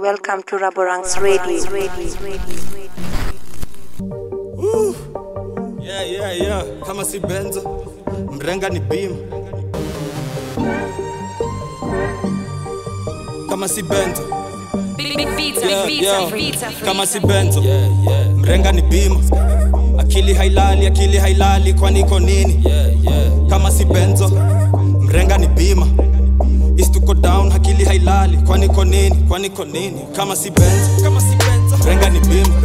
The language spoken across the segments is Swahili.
welcome to Raborang's Radio. Ooh. Yeah, yeah, yeah. Kama si benzo, mrenga ni beam. Kama si benzo, yeah, yeah. Kama si benzo, mrenga ni bima. Akili hailali, akili hailali, kwani iko nini? Kama si benzo, mrenga ni bima. Istuko down, akili hailali, kwani iko nini? Kwani iko nini? Kama si benzo, kama si benzo, renga ni bima.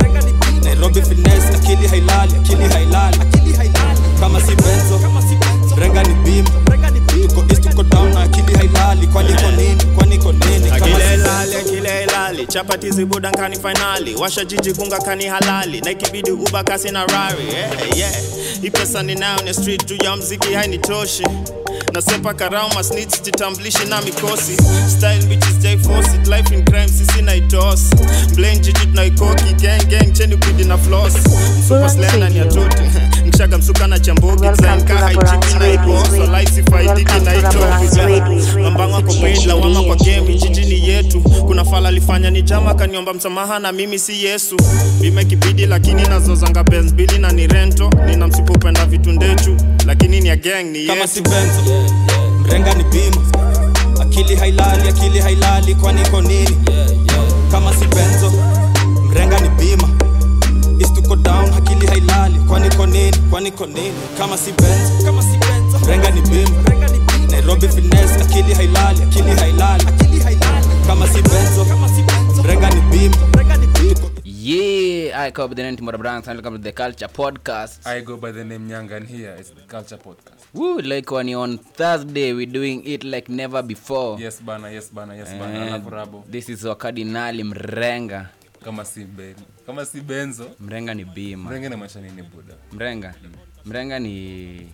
Nairobi finesse, akili hailali, akili hailali, akili hailali. Kama si benzo, kama si benzo, renga ni bima. Tuko east tuko down, na akili hailali, kwani iko nini? Kwani iko nini? Kama si akile benzo. ilali akile ilali chapati zibuda nkani fainali washa jiji gunga kani halali na ikibidi uba kasi na rari yeah, yeah. hii pesa ninayo ni street juu ya mziki hainitoshi nasepa karama snitch jitamblishi na mikosi. Style bitches jai force it life in crime sisi na itos. Blame jiji tunaikoki gang gang cheni kwidi na floss. Msupa slenda ni atote mshaga msuka na Welcome design to ka Raborang's haichipi na ibosa life sifaidiki Welcome na itoki mambango kwa paid lawama kwa game jiji ni yetu. Kuna fala alifanya ni jama kaniomba msamaha na mimi si yesu. Bima kibidi lakini nazozanga benz bili na ni rento. Nina msipopenda vitu ndechu lakini ni ya gang ni kama si benzo mrenga ni bima akili hailali akili hailali kwani iko nini? Kama si benzo mrenga ni bima Istuko down akili hailali kwani iko nini? Kwani iko nini? Kama si benzo kama si benzo mrenga ni bima Nairobi finesse akili hailali akili hailali akili hailali kama si benzo kama si benzo mrenga ni bima Tuko Yeah, I call the name Timora Branks and welcome to the Culture Podcast. I go by the name Nyanga and here is the Culture Podcast. Woo, like when you're on Thursday, we're doing it like never before. Yes bana, yes bana, yes bana. Alafu this is wakadinali mrenga Kama si ben, kama si Benzo, mrenga ni bima Mrenga na maisha nini buda? mrenga mrenga ni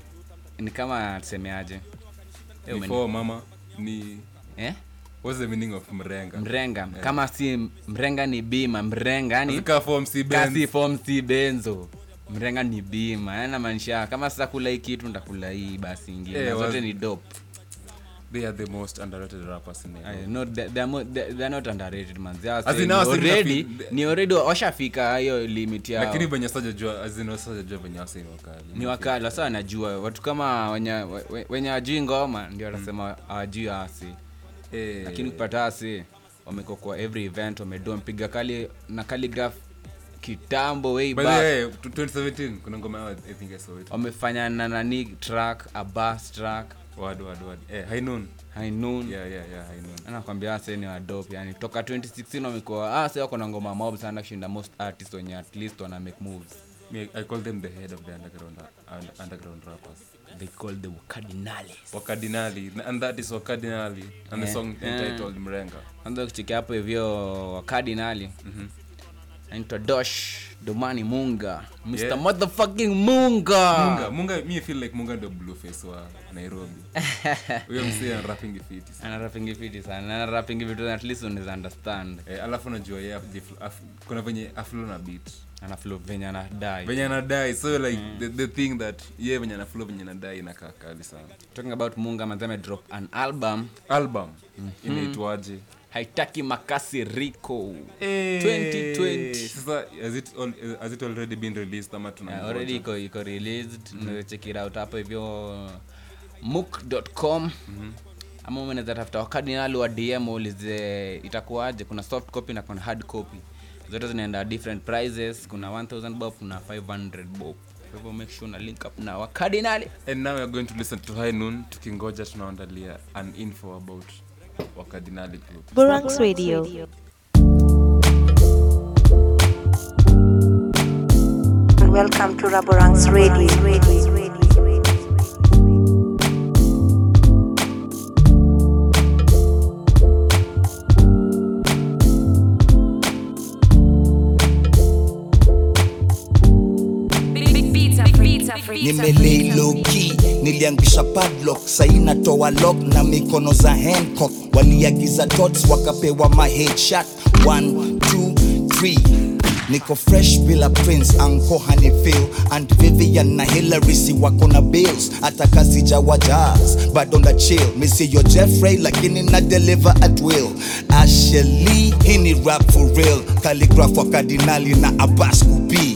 ni kama tusemeaje Before mama ni eh? What's the meaning of mrenga? mrenga kama si mrenga ni bima mrenga ni Zika form si kasi form si benzo mrenga ni bima Yana namaanisha kama sasa kula hii kitu ndakula hii basi ingine Yeah, zote was- ni dope They are the most underrated rappers in the world. no, they, they are mo- they, they are not underrated man. They are saying already ni already washafika hiyo limit yao. Lakini venye sajajua, azino sajajua venye wasi ni wakali. ni wakali wasa wanajua watu kama wenye wenye wajui ngoma ndio wanasema ajui asi Eh, lakini kupata asi wameko kwa every event wamedoa mpiga kali na calligraph kitambo way back way, 2017 kuna ngoma I think I saw it. wamefanya na nani track a bass track Word, word, word. Eh, High Noon. high noon Yeah, yeah, yeah, High Noon. anakwambia ase ni wadope yani toka 2016 wamekuwa ah sasa wako na ngoma mob sana kushinda most artists wenye at least wana make moves I call them the head of the underground, uh, underground rappers. They call them cardinales wakardinali and that is wakardinali and the Yeah. song Yeah. entitled mrenga. Anza kuchekea hapo hivyo wakardinali naitwa dosh domani munga. Mr Yeah. motherfucking munga. Munga. Munga mi feel like munga ndio blueface wa nairobi. Huyo msi ana rapping fiti anarapingi fiti sana. Anarapingi vitu at least unaweza understand. Eh, alafu unajua yeye kuna venye aflo na beat ana flow venye anadai. Venye anadai so like the, the thing that ye venye anaflo venye anadai inakaa kali sana. Talking about munga mazame drop an album. Album. Inaitwaje? Haitaki makasi rico. Eh, 2020 sasa has it, all, has it already been released ama Yeah, already iko iko released. Mm. Check it out hapo hivyo. Mook.com ama unaweza tafuta wakardinali wa dm ulize itakuwaje? Kuna soft copy na kuna hard copy zote zinaenda different prices. Kuna 1000 bob kuna 500 bob. Kwa hivyo make sure na link up na wakardinali and now weare going to listen to high noon tukingoja tunaandalia an info about wakardinali group. Borang's Radio. Welcome to Raborang's Radio. Big, nimelei loki, key niliangisha padlock sainatoa lock na mikono za hancock. Waliagiza tots wakapewa ma headshot. 1 2 3 niko fresh bila prince anko hanifil and vivian na hillary si wako na bills. Hata kasijawa jazz bado chill. Misiyo jeffrey lakini na deliver at will. Asheli hii rap for real. Calligraph wa kardinali na abbas kubii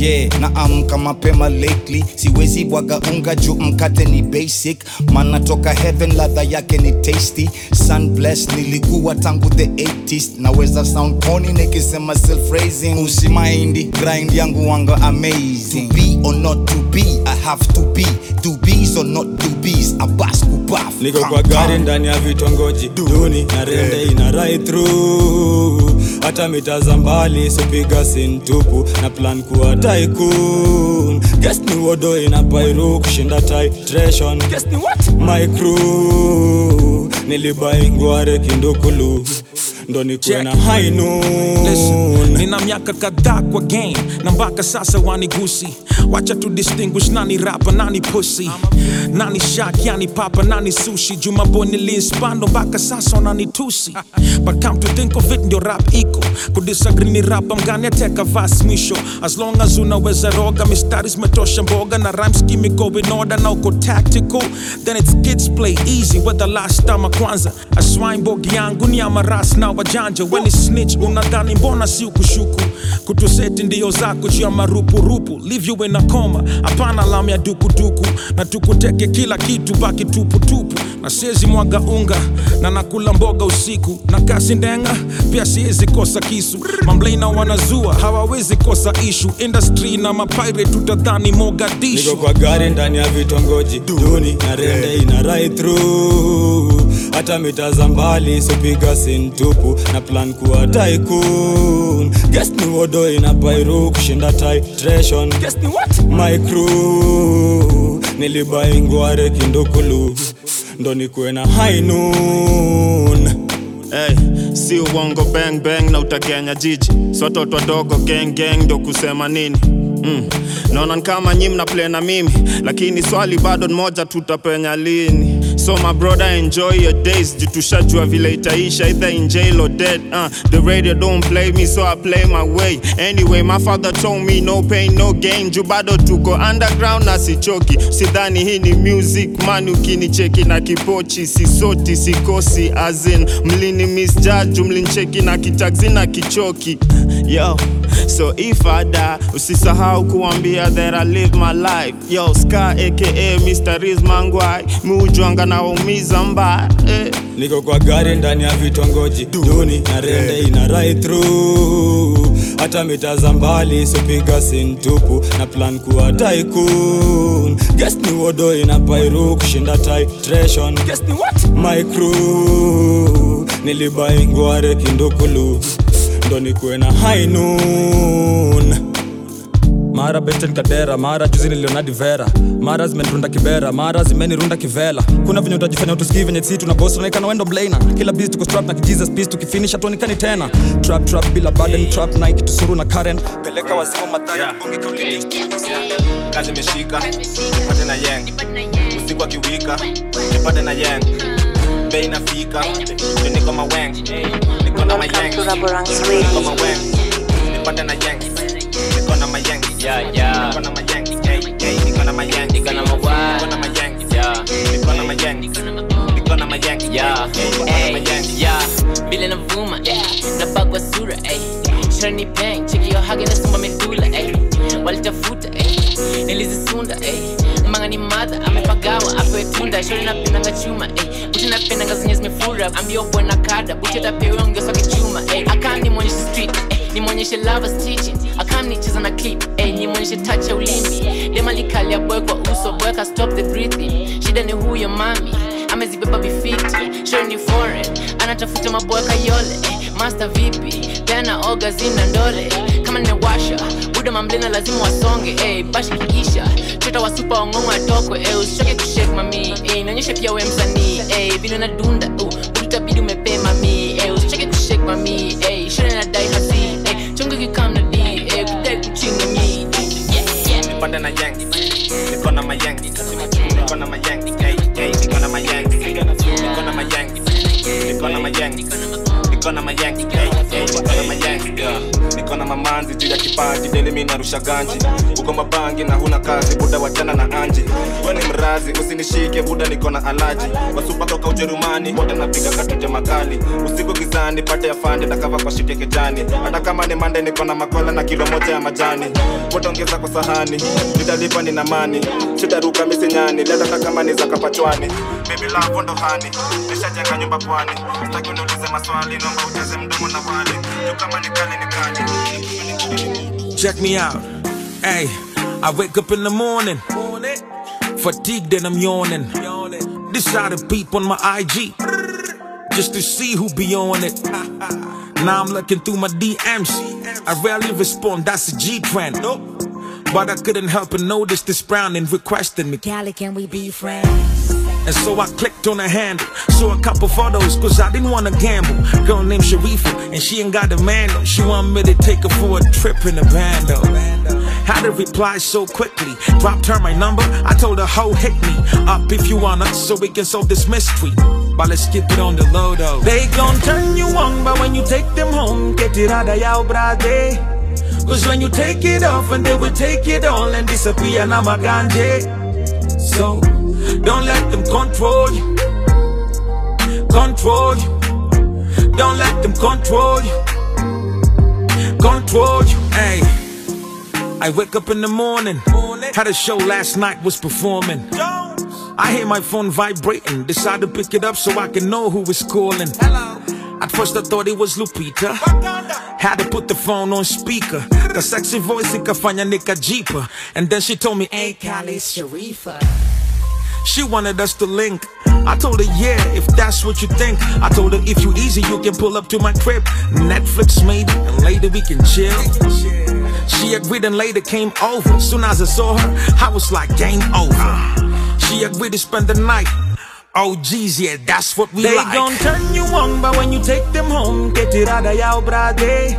yeah naamka mapema lately. Siwezi bwaga unga juu mkate ni basic. Mana toka heaven ladha yake ni tasty. Sun blessed nilikuwa tangu the 80s naweza sound pony nikisema self raising usimaindi grind yangu wanga amazing. To be or not to be i have to be. To be's or not to be's abas kubaf niko kwa gari ndani ya vitongoji. Duni na rende ina right through. Hata mita za mbali sipiga sintupu na plan kuwa tycoon. Guess ni wodo ina pairu kushinda titration. Guess ni what? My crew nilibai ngware kindukulu ndo nikuwe na high Listen, nina miaka kadhaa kwa game na mpaka sasa wanigusi. Wacha tu distinguish nani rapa nani pussy. Nani shak yani papa nani sushi. Jumaboy niliinspando mpaka sasa wananitusi. But come to think of it ndio rap iko. Kudisagree ni rapa mgani ateka vas mwisho as long as unaweza roga mistari zimetosha mboga na rhyme scheme iko in order na uko tactical. Then it's kids play easy whether last time kwanza. Aswine yangu ni amaras na wajanja weni snitch unadhani mbona si ukushuku? Kutuseti ndio zako juu ya marupurupu leave na koma, hapana lamu ya dukuduku na tukuteke kila kitu baki tuputupu. Na siezi mwaga unga na nakula mboga usiku. Na kasi ndenga pia siezi kosa kisu. Mamblena wanazua hawawezi kosa ishu. Industry na mapire tutadhani mogadishu. Niko kwa gari ndani ya vitongoji. Duni. Na rende ina right through hata mita za mbali sipiga sintupu na plan kuwa tycoon. Guess ni wodo ina pairu kushinda titration. Guess ni what? My crew. Nilibaingware kindukulu. Ndo nikuwe na high noon. Hey, si uongo bang bang na utakenya jiji. Swatoto watoto wadogo gang gang ndo kusema nini? Mm. naona kama nyi mna play na mimi lakini swali bado nmoja moja tutapenya lini so my brother enjoy your days. Jitushajua vile itaisha either in jail or dead uh, the radio don't play me so i play my way. Anyway my father told me no pain no gain. Juu bado tuko underground na sichoki. Sidhani hii ni music man ukinicheki na kipochi. Sisoti sikosi azin mlini misjaju mlincheki na kitaxi na kichoki. Yo so if I die usisahau kuambia that I live my life. Yo ska aka Mr. Riz Mangwai mujwanga na umiza mbaya eh. niko kwa gari ndani ya vitongoji duni na rende ina right through. Hata mita za mbali sipiga sintupu na plan kuwa tycoon. Guess ni wodo ina pairu kushinda titration. Guess ni what? My crew. Nilibai ngware kindukulu ndo nikuwe na high noon mara beten kadera mara juzi niliona divera. Mara zimenirunda kibera mara zimenirunda kivela. Kuna venye utajifanya utusikii venye si tuna boss unaikana wendo blaina kila biz tuko strap na kijesus peace tukifinish hatuonekani tena. Trap trap bila burden trap na ikitusuru na karen. Peleka wazimu madhari Yeah. kauli kazi imeshika nipate na yeng usiku akiwika nipate na yeng bei nafika niko maweng niko na mayeng niko maweng nipate na mayeng Yeah, yeah. niko na hey hey niko na hey hey, nabagwa sura eh. Shani peng, cheki. Walitafuta nilizisunda ni madha amepagawa apewe shori napendanga chuma. Buti napendanga zenye zimefura ambio bwana kada buti atapewe ongezwa kichuma. Akani mwonyesha street eh. Nimwonyeshe lava stitching akam na clip hey, nimwonyeshe touch ya ulimi dema likali ya boy kwa uso boy ka stop the breathing. Shida ni huyo mami amezibeba bifiti show ni foreign anatafuta maboy kayole eh, master vipi? Tena oga zina ndole. Kama nimewasha buda mamlena lazima wasonge eh, bashi kiisha chota wasupa wang'ong'o atokwe eh, usichoke kushake mami. Eh, naonyeshe pia we msanii eh, vile na dunda uh, utabidi umepee mami. Eh, usichoke kushake mami. Eh, shule na dai hasi nipate na yeng niko na mayeng niko na hey niko na mayeng niko na mayeng niko na mayeng niko na hey niko na mayeng niko na mamanzi juu ya kipaji deli mi narusha ganji. Uko mabangi na huna kazi buda wachana na anji. We ni mrazi usinishike buda niko na alaji. Wasupa toka ujerumani wote napiga katuje makali usiku gizani pate ya fande kwa shike kijani hata kama ni mande niko na makola na kilo moja ya majani. Wotaongeza kwa sahani nitalipa nina mani sitaruka misinyani leta kama za kapachwani baby love ndo hani nishajenga nyumba pwani sitaki uniulize maswali naomba ujaze mdomo na wali juu kama ni kali ni kali Check me out. Hey, I wake up in the morning, fatigued and I'm yawning. Decide to peep on my IG just to see who be on it. Now I'm looking through my DMs. I rarely respond, that's a G trend. But I couldn't help but notice this brown and requesting me. Cali, can we be friends? And so I clicked on her handle, saw a couple photos, cause I didn't wanna gamble. Girl named Sharifa, and she ain't got a man. She want me to take her for a trip in a though. Had to reply so quickly, dropped her my number. I told her, ho, hit me up if you wanna, so we can solve this mystery. But let's keep it on the low though. They gon' turn you on, but when you take them home, get it out of your brade. Cause when you take it off, and they will take it all and disappear, now my ganje. So, don't let them control you. Control you. Don't let them control you. Control you. Hey. I wake up in the morning. Had a show last night, was performing. I hear my phone vibrating. Decide to pick it up so I can know who is calling. At first I thought it was Lupita. Had to put the phone on speaker. The sexy voice ikafanya nika jeeper. And then she told me, Hey, Cali, it's Sharifa. She wanted us to link. I told her, yeah, if that's what you think. I told her, if you easy, you can pull up to my crib. Netflix maybe, and later we can chill. She agreed and later came over. Soon as I saw her, I was like, game over. She agreed to spend the night. Oh, geez, yeah, that's what we They like. gon' turn you on, but when you take them home, get it out of your brade.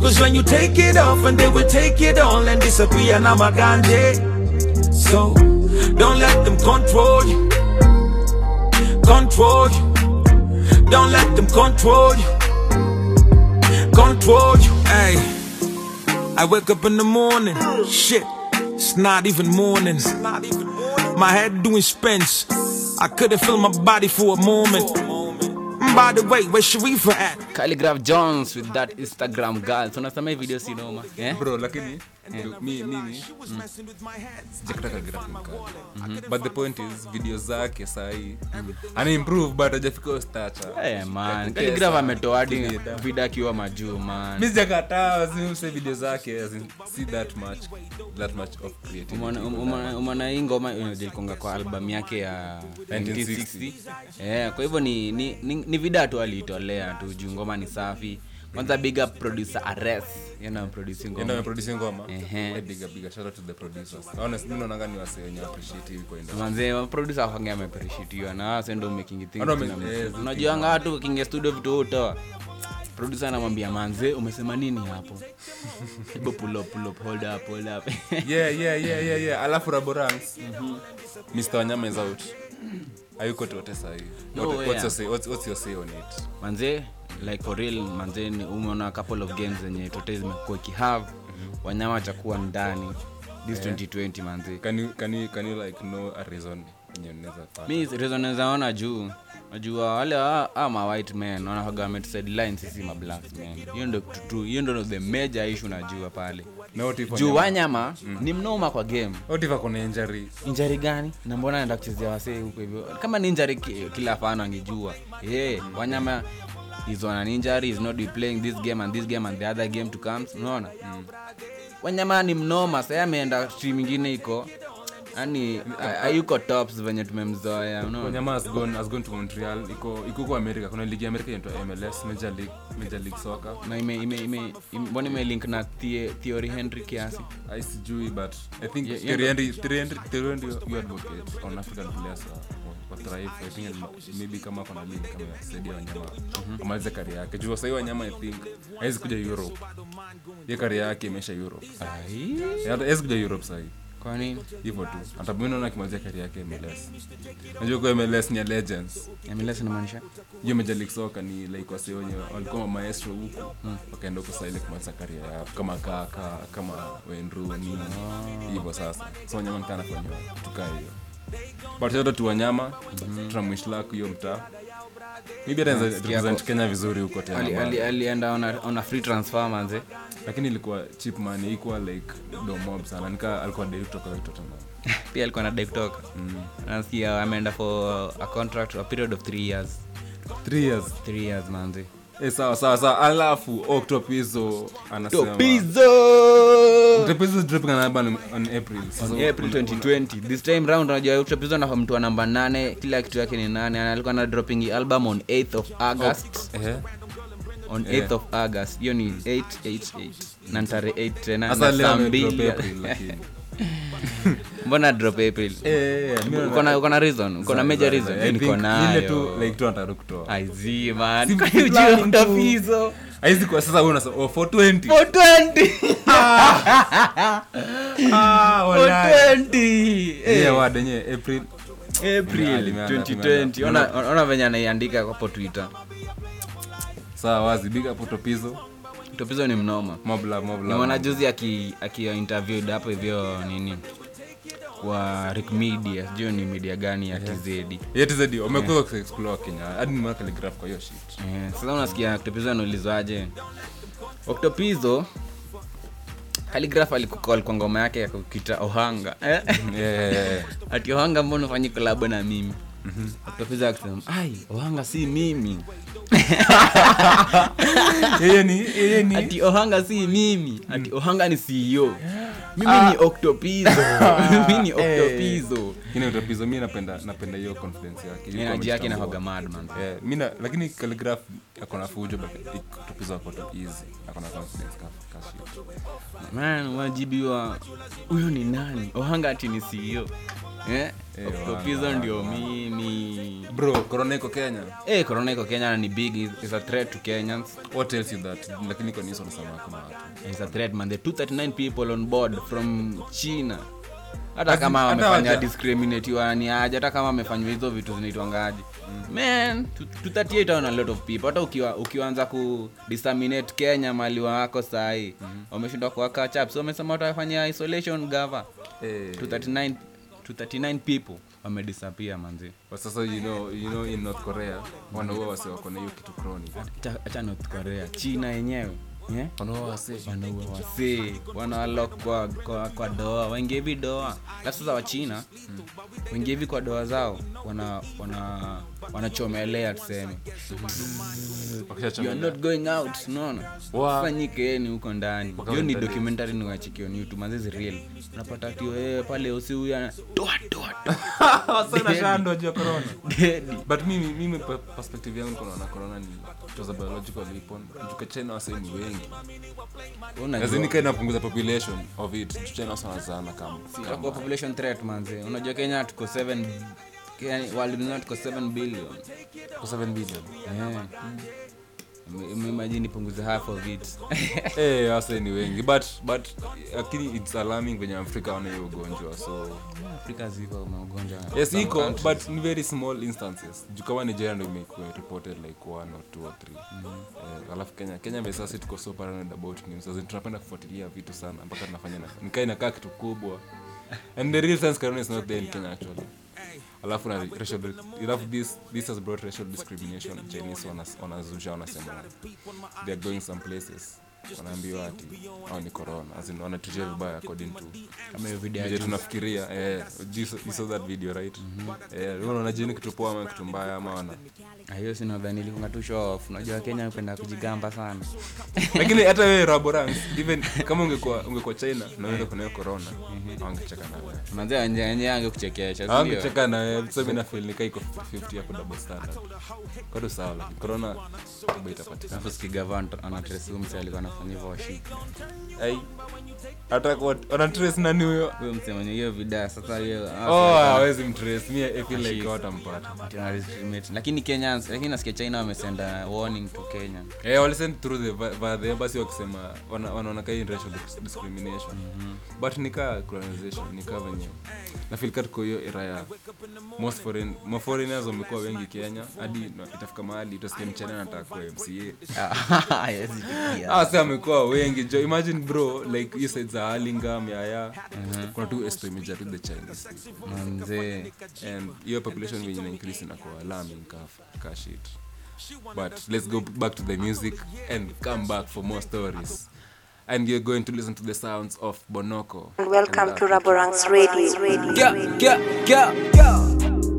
Cause when you take it off, and they will take it all and disappear, now my ganje. So, don't let them control you. Control you. Don't let them control you. Control you. Hey. I wake up in the morning. Shit. It's not even morning. My head doing spins. I couldn't feel my body for a moment. Mm, By the way, where's Sharifa at? Calligraph Jones with that Instagram girl. So unasema hii video si noma. Eh? bro lakini sijakataka graphic card. but the point is video zake sahii ana but hajafika hiyo stature Eh, man. Ya Calligraph kutesa. ametoa hadi vida akiwa majuu man. mi sijakataa simse video zake as that much that much of creativity. Umeona- umeona umeona hii ngoma inajulikonga kwa albamu yake ya 1960 eh, kwa hivyo ni, ni, ni, ni vida tu aliitolea tu juu ngoma ni safi kwanza big up producer ares. Yana produce ngoma. Yeye ndio ameproduce ngoma. Eh, big up, big up. Shout out to the producers. Honestly mimi naonanga ni wasee wenye appreciate hivi kwa industry. Manze producer afange ameappreciatiwa na wase ndo making things Ano wame- kina- zi- unajuanga watu kinge studio vitu utoa producer anamwambia manze umesema nini hapo? Hebu pull up pull up hold up hold up. Yeah yeah yeah yeah yeah. Alafu raborans mr wanyama is out ayuko tote manze like for real manze ni- umeona couple of games zenye tote zimekuwa ikihave wanyama chakuwa ndani. This Yeah. 2020 manze. Can you, can you, can you like know a reason? Yenye unaweza pata? mi reason nawezaona juu. Najua wale ama ah, ma white men wanahaga wametusideline sisi mablack men. Hiyo ndo the major issue najua pale juu wanyama- Mm. ni mnoma kwa game. Injury? Gani? Na mbona naenda kuchezea wasee huko hivyo? Kama ni injari kila fano angejua. Hey, wanyama is on an injury is not playing this game and this game and the other game to comes unaona? Wanyama ni mnoma sasa ameenda stream ingine iko yani hayuko tops venye tumemzoea unaonyama has gone, has gone to montreal. Iko iko kwa america kuna ligi ya america inaitwa mls major league, major league soccer. Na ime ime ime ime- link na the, theory henry kiasi? I sijui but i think Yeah, theory Henry- theory Henry- theory Henry you advocate on african players maybe kama kona link kama saidia wanyama amalize kari yake. Juu sahii wanyama i think kuja europe. Ye kari yake imeisha europe. Kuja europe sahii kwa nini hivyo tu. Hata mimi naona akimalizia kari yake mls najua kwa mls ni legends mls inamaanisha? Hiyo major league soccer ni like wase wenye walikuwa maestro huku wakaenda huko sasa ile kumaliza karia yao. Kama kaka kama wendruni hivyo sasa. So wanyama nikaa kwenye tukaa hiyo. But yote tu wanyama. Tunamwishlak hiyo mtaa maybe hata Nasikia anaweza represent ko- kenya vizuri huko tena Ali- bado. ali- ona, ona free transfer manze. Lakini ilikuwa chip man ikuwa like domob sana. Nika alikuwa dai kutoka Tottenham pia alikuwa nadai kutoka. Nasikia ameenda for a contract a period of three years. Three years. Three years manze Eh, sawa sawa sawa. Alafu octopizo anasema Topizo! Octopizo is dropping an album on april. On So, april 2020 this time round unajua Utopizo na mtu wa namba 8 kila kitu yake ni nane. Na alikuwa na dropping album on 8th of august. Eh. on Eh. 8th of august. Hiyo ni 888 na tarehe 8 tena na saa mbili. mbona drop april? Eh, mimi uko na reason? Uko na major reason? Niko tu nayo. like tu anataka kutoa. I man. Kwa hiyo planning ujue tu. Kwa sasa wewe unasema oh 420 420 ah walai 420 Eh. wad april. April 2020 ona ona venye anaiandika hapo twitter. Sawa wazi big up utopizo topizo ni mnoma. Mobla mobla. Aki hapo hivyo nini kwa Rick media. Sijui ni media gani ya tz yet zedi wamekuwa kuexplore kenya. Hadi nimeona calligraph kwa hiyo shit. Eh, sasa unasikia octopizo anaulizwaje? Octopizo Calligraph alikukol kwa ngoma yake ya kukita ohanga. Eh? yeah, yeah. ati ohanga mbona ufanyi kolabo na mimi octopizo akisema ai ohanga si mimi. Yeye ni yeye ni. Ati ohanga si mimi. Ati ohanga ni ceo mimi ni octopizo. Mimi ni octopizo. Lakini utopizo mi napenda napenda hiyo confidence yake. Energy yake amejitambua. inahoga mad Yeah, mi na- lakini calligraph akona fujo but utopizo ako easy confidence ka- man wajibiwa huyo ni nani? Ohanga ati ni ceo eh? Eh, octopizo ndio mimi. Bro corona iko kenya? Eh corona iko kenya ni big is is a threat to kenyans. What tells you that? Lakini kwa nini watu? Is a threat man. The 239 people on board from china. Hata kama wamefanya waja- discriminatiwa aje hata kama wamefanywa hizo vitu zinaitwangaji man 238 on a lot of people. Hata ukiwa ukianza ku disseminate kenya mali wako sahi wameshindwa kuwaka chap so wamesema watafanya isolation gava. Hey. 239 239 people wamedisappear manzi kwa sasa you know, you know in north korea wanaua wasi wako na hiyo kitu chronic Acha- acha north korea china yenyewe yeah? wanaua wase wasee wanawalok kwa, kwa, kwa doa. Waingie hivi doa. Lafu sasa wachina waingie hivi kwa doa zao. Wana wana wanachomelea tuseme. You not going out unaona? Wow. huko ndani. Hiyo ni documentary ni wachikio youtube real. Unapata tio wewe pale usi huyu ana doa doa Wase wanashandwa juu ya corona. Dedi but mimi mimi perspective yangu niko corona ni it biological weapon. Juka china wase ni wengi. Unajua. Kaa inapunguza population of it. China wase wanazana kama. Population threat manze. Unajua kenya tuko 7 Kenya- world mzima tuko 7 billion. Kwa 7 billion. Yeah. Ime- ime- imagine ipunguze half of it. Eh ni wengi. But but lakini it's alarming venye afrika wana hiyo ugonjwa so. Afrika ziko maugonjwa yes iko but ni very small instances. Juu kama nigeria ndo imekuwa reported like one or two or three. Eh, alafu kenya kenya sasa tuko so paranoid about news. As tunapenda kufuatilia vitu sana mpaka tunafanya nikaa inakaa kitu kubwa. And the real sense corona is not there in kenya actually alafu na racial alafu this this has brought racial discrimination chinese wanazusha wanasema. They are going some places. Wanaambiwa ati au ni corona. As in wanatutia vibaya according to Kama hiyo video ya tunafikiria. Eh you saw- that video right? Eh wewe unaona jini kitu poa ama kitu mbaya ama wana Ah, si nadhani ilikunga tu show off. Unajua kenya upenda kujigamba sana. Lakini hata wewe raborans even kama ungekuwa ungekuwa china na wewe kuna corona. Angecheka na wewe. Manzia wenye wenye angekuchekesha, sio? angecheka na wewe. Tuseme na feel nika iko 50 hapo double standard. Kwa sawa lakini corona bado itapatikana. Alafu sikigava anatresi mse alikuwa anafanya hivyo washiki ai hata kwa ana trace nani huyo? Huyo msee mwenye hiyo vida sasa hiyo oh hawezi mtrace Mimi i feel like watampata Lakini discriminate. Kenyans lakini nasikia china wamesenda warning to kenya. Eh, walisend through the vi- via the embassy wakisema wanaona kai racial discrimination. Mm -hmm. but nika colonization nika venye. Nafil tuko hiyo era ya most foreign foreigners wamekuwa wengi kenya hadi itafika mahali utasikia mchana nataka kwa mca Yes, ah sasa amekuwa wengi. Jo imagine bro like hiyo side za Hurlingham yaya kuna tu esto imejaa tu the chinese Manze. and hiyo population na increase inakuwa alarming ka ka it but let's go back to the music and come back for more stories and you're going to listen to the sounds of bonoko And welcome to Raborang's Radio. Yeah, yeah, yeah, yeah.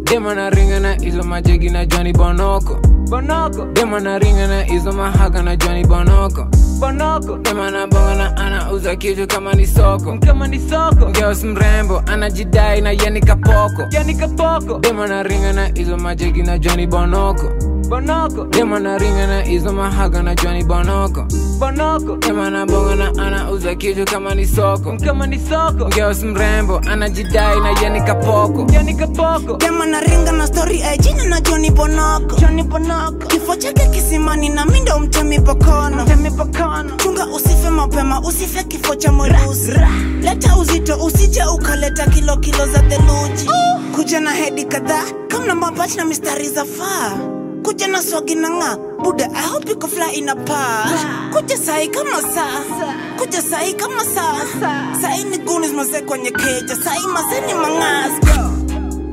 Dema na ringa na hizo majegi na Johnny Bonoko. Bonoko. Dema na ringa na hizo mahaka na Johnny Bonoko. Bonoko. Dema na bonga na anauza kitu kama ni soko. Kama ni soko. Geos mrembo anajidai na yani kapoko. Yani kapoko. Dema na ringa na hizo majegi na Johnny Bonoko. Bonoko. Dema na ringa na izo mahaga na Johnny Bonoko. Bonoko. Dema na bonga na anauza kitu kama ni soko. Kama ni soko. Girls mrembo anajidai na yeni kapoko. Yeni kapoko. Dema na ringa na story eh, jina na Johnny Bonoko. Johnny Bonoko. Kifo chake kisimani na mindo mtemi pokono. Mtemi pokono. Chunga usife mapema, usife kifo cha mwerusi. Leta uzito usije ukaleta kilo kilo za theluji. Kuja na hedi kadhaa kama mabachi na mistari za faa. Kuja na swagi na ng'aa buda I hope you can fly in a par. Kuja sai kama saa, kuja sai kama saa. sai ni gunis mazee kwenye keja, sai mazee ni mang'as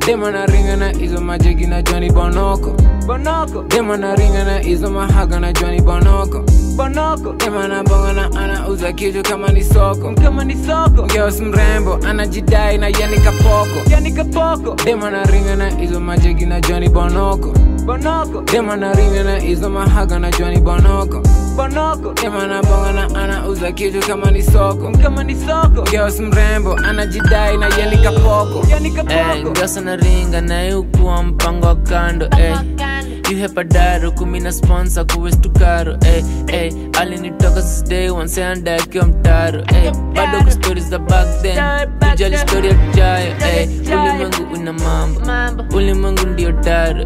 Dema na ringa na izo majegi na Johnny Bonoko. Bonoko. Dema na ringa na izo mahaga na Johnny Bonoko. Bonoko. Dema na bonga na anauza kitu kama ni soko. Kama ni soko. Girls mrembo anajidai na yani kapoko. Yani kapoko. Dema na ringa na izo majegi na Johnny Bonoko. Bonoko. Dema na ringa na izo mahaga na jwani Bonoko. Bonoko. Dema na bonga na anauza kitu kama ni soko. Kama ni soko. Girls mrembo anajidai na yeni kapoko. Yeni kapoko. ngasa na ringa naye ukuwa mpango wa kando eh. kumina kumi na sponsa kuwestukaro eh, eh. alinitoka sisday wanseandakiwa mtaro eh. bado kustori za back then kujali stori ya tujayo eh. ulimwengu una mambo ulimwengu ndio daro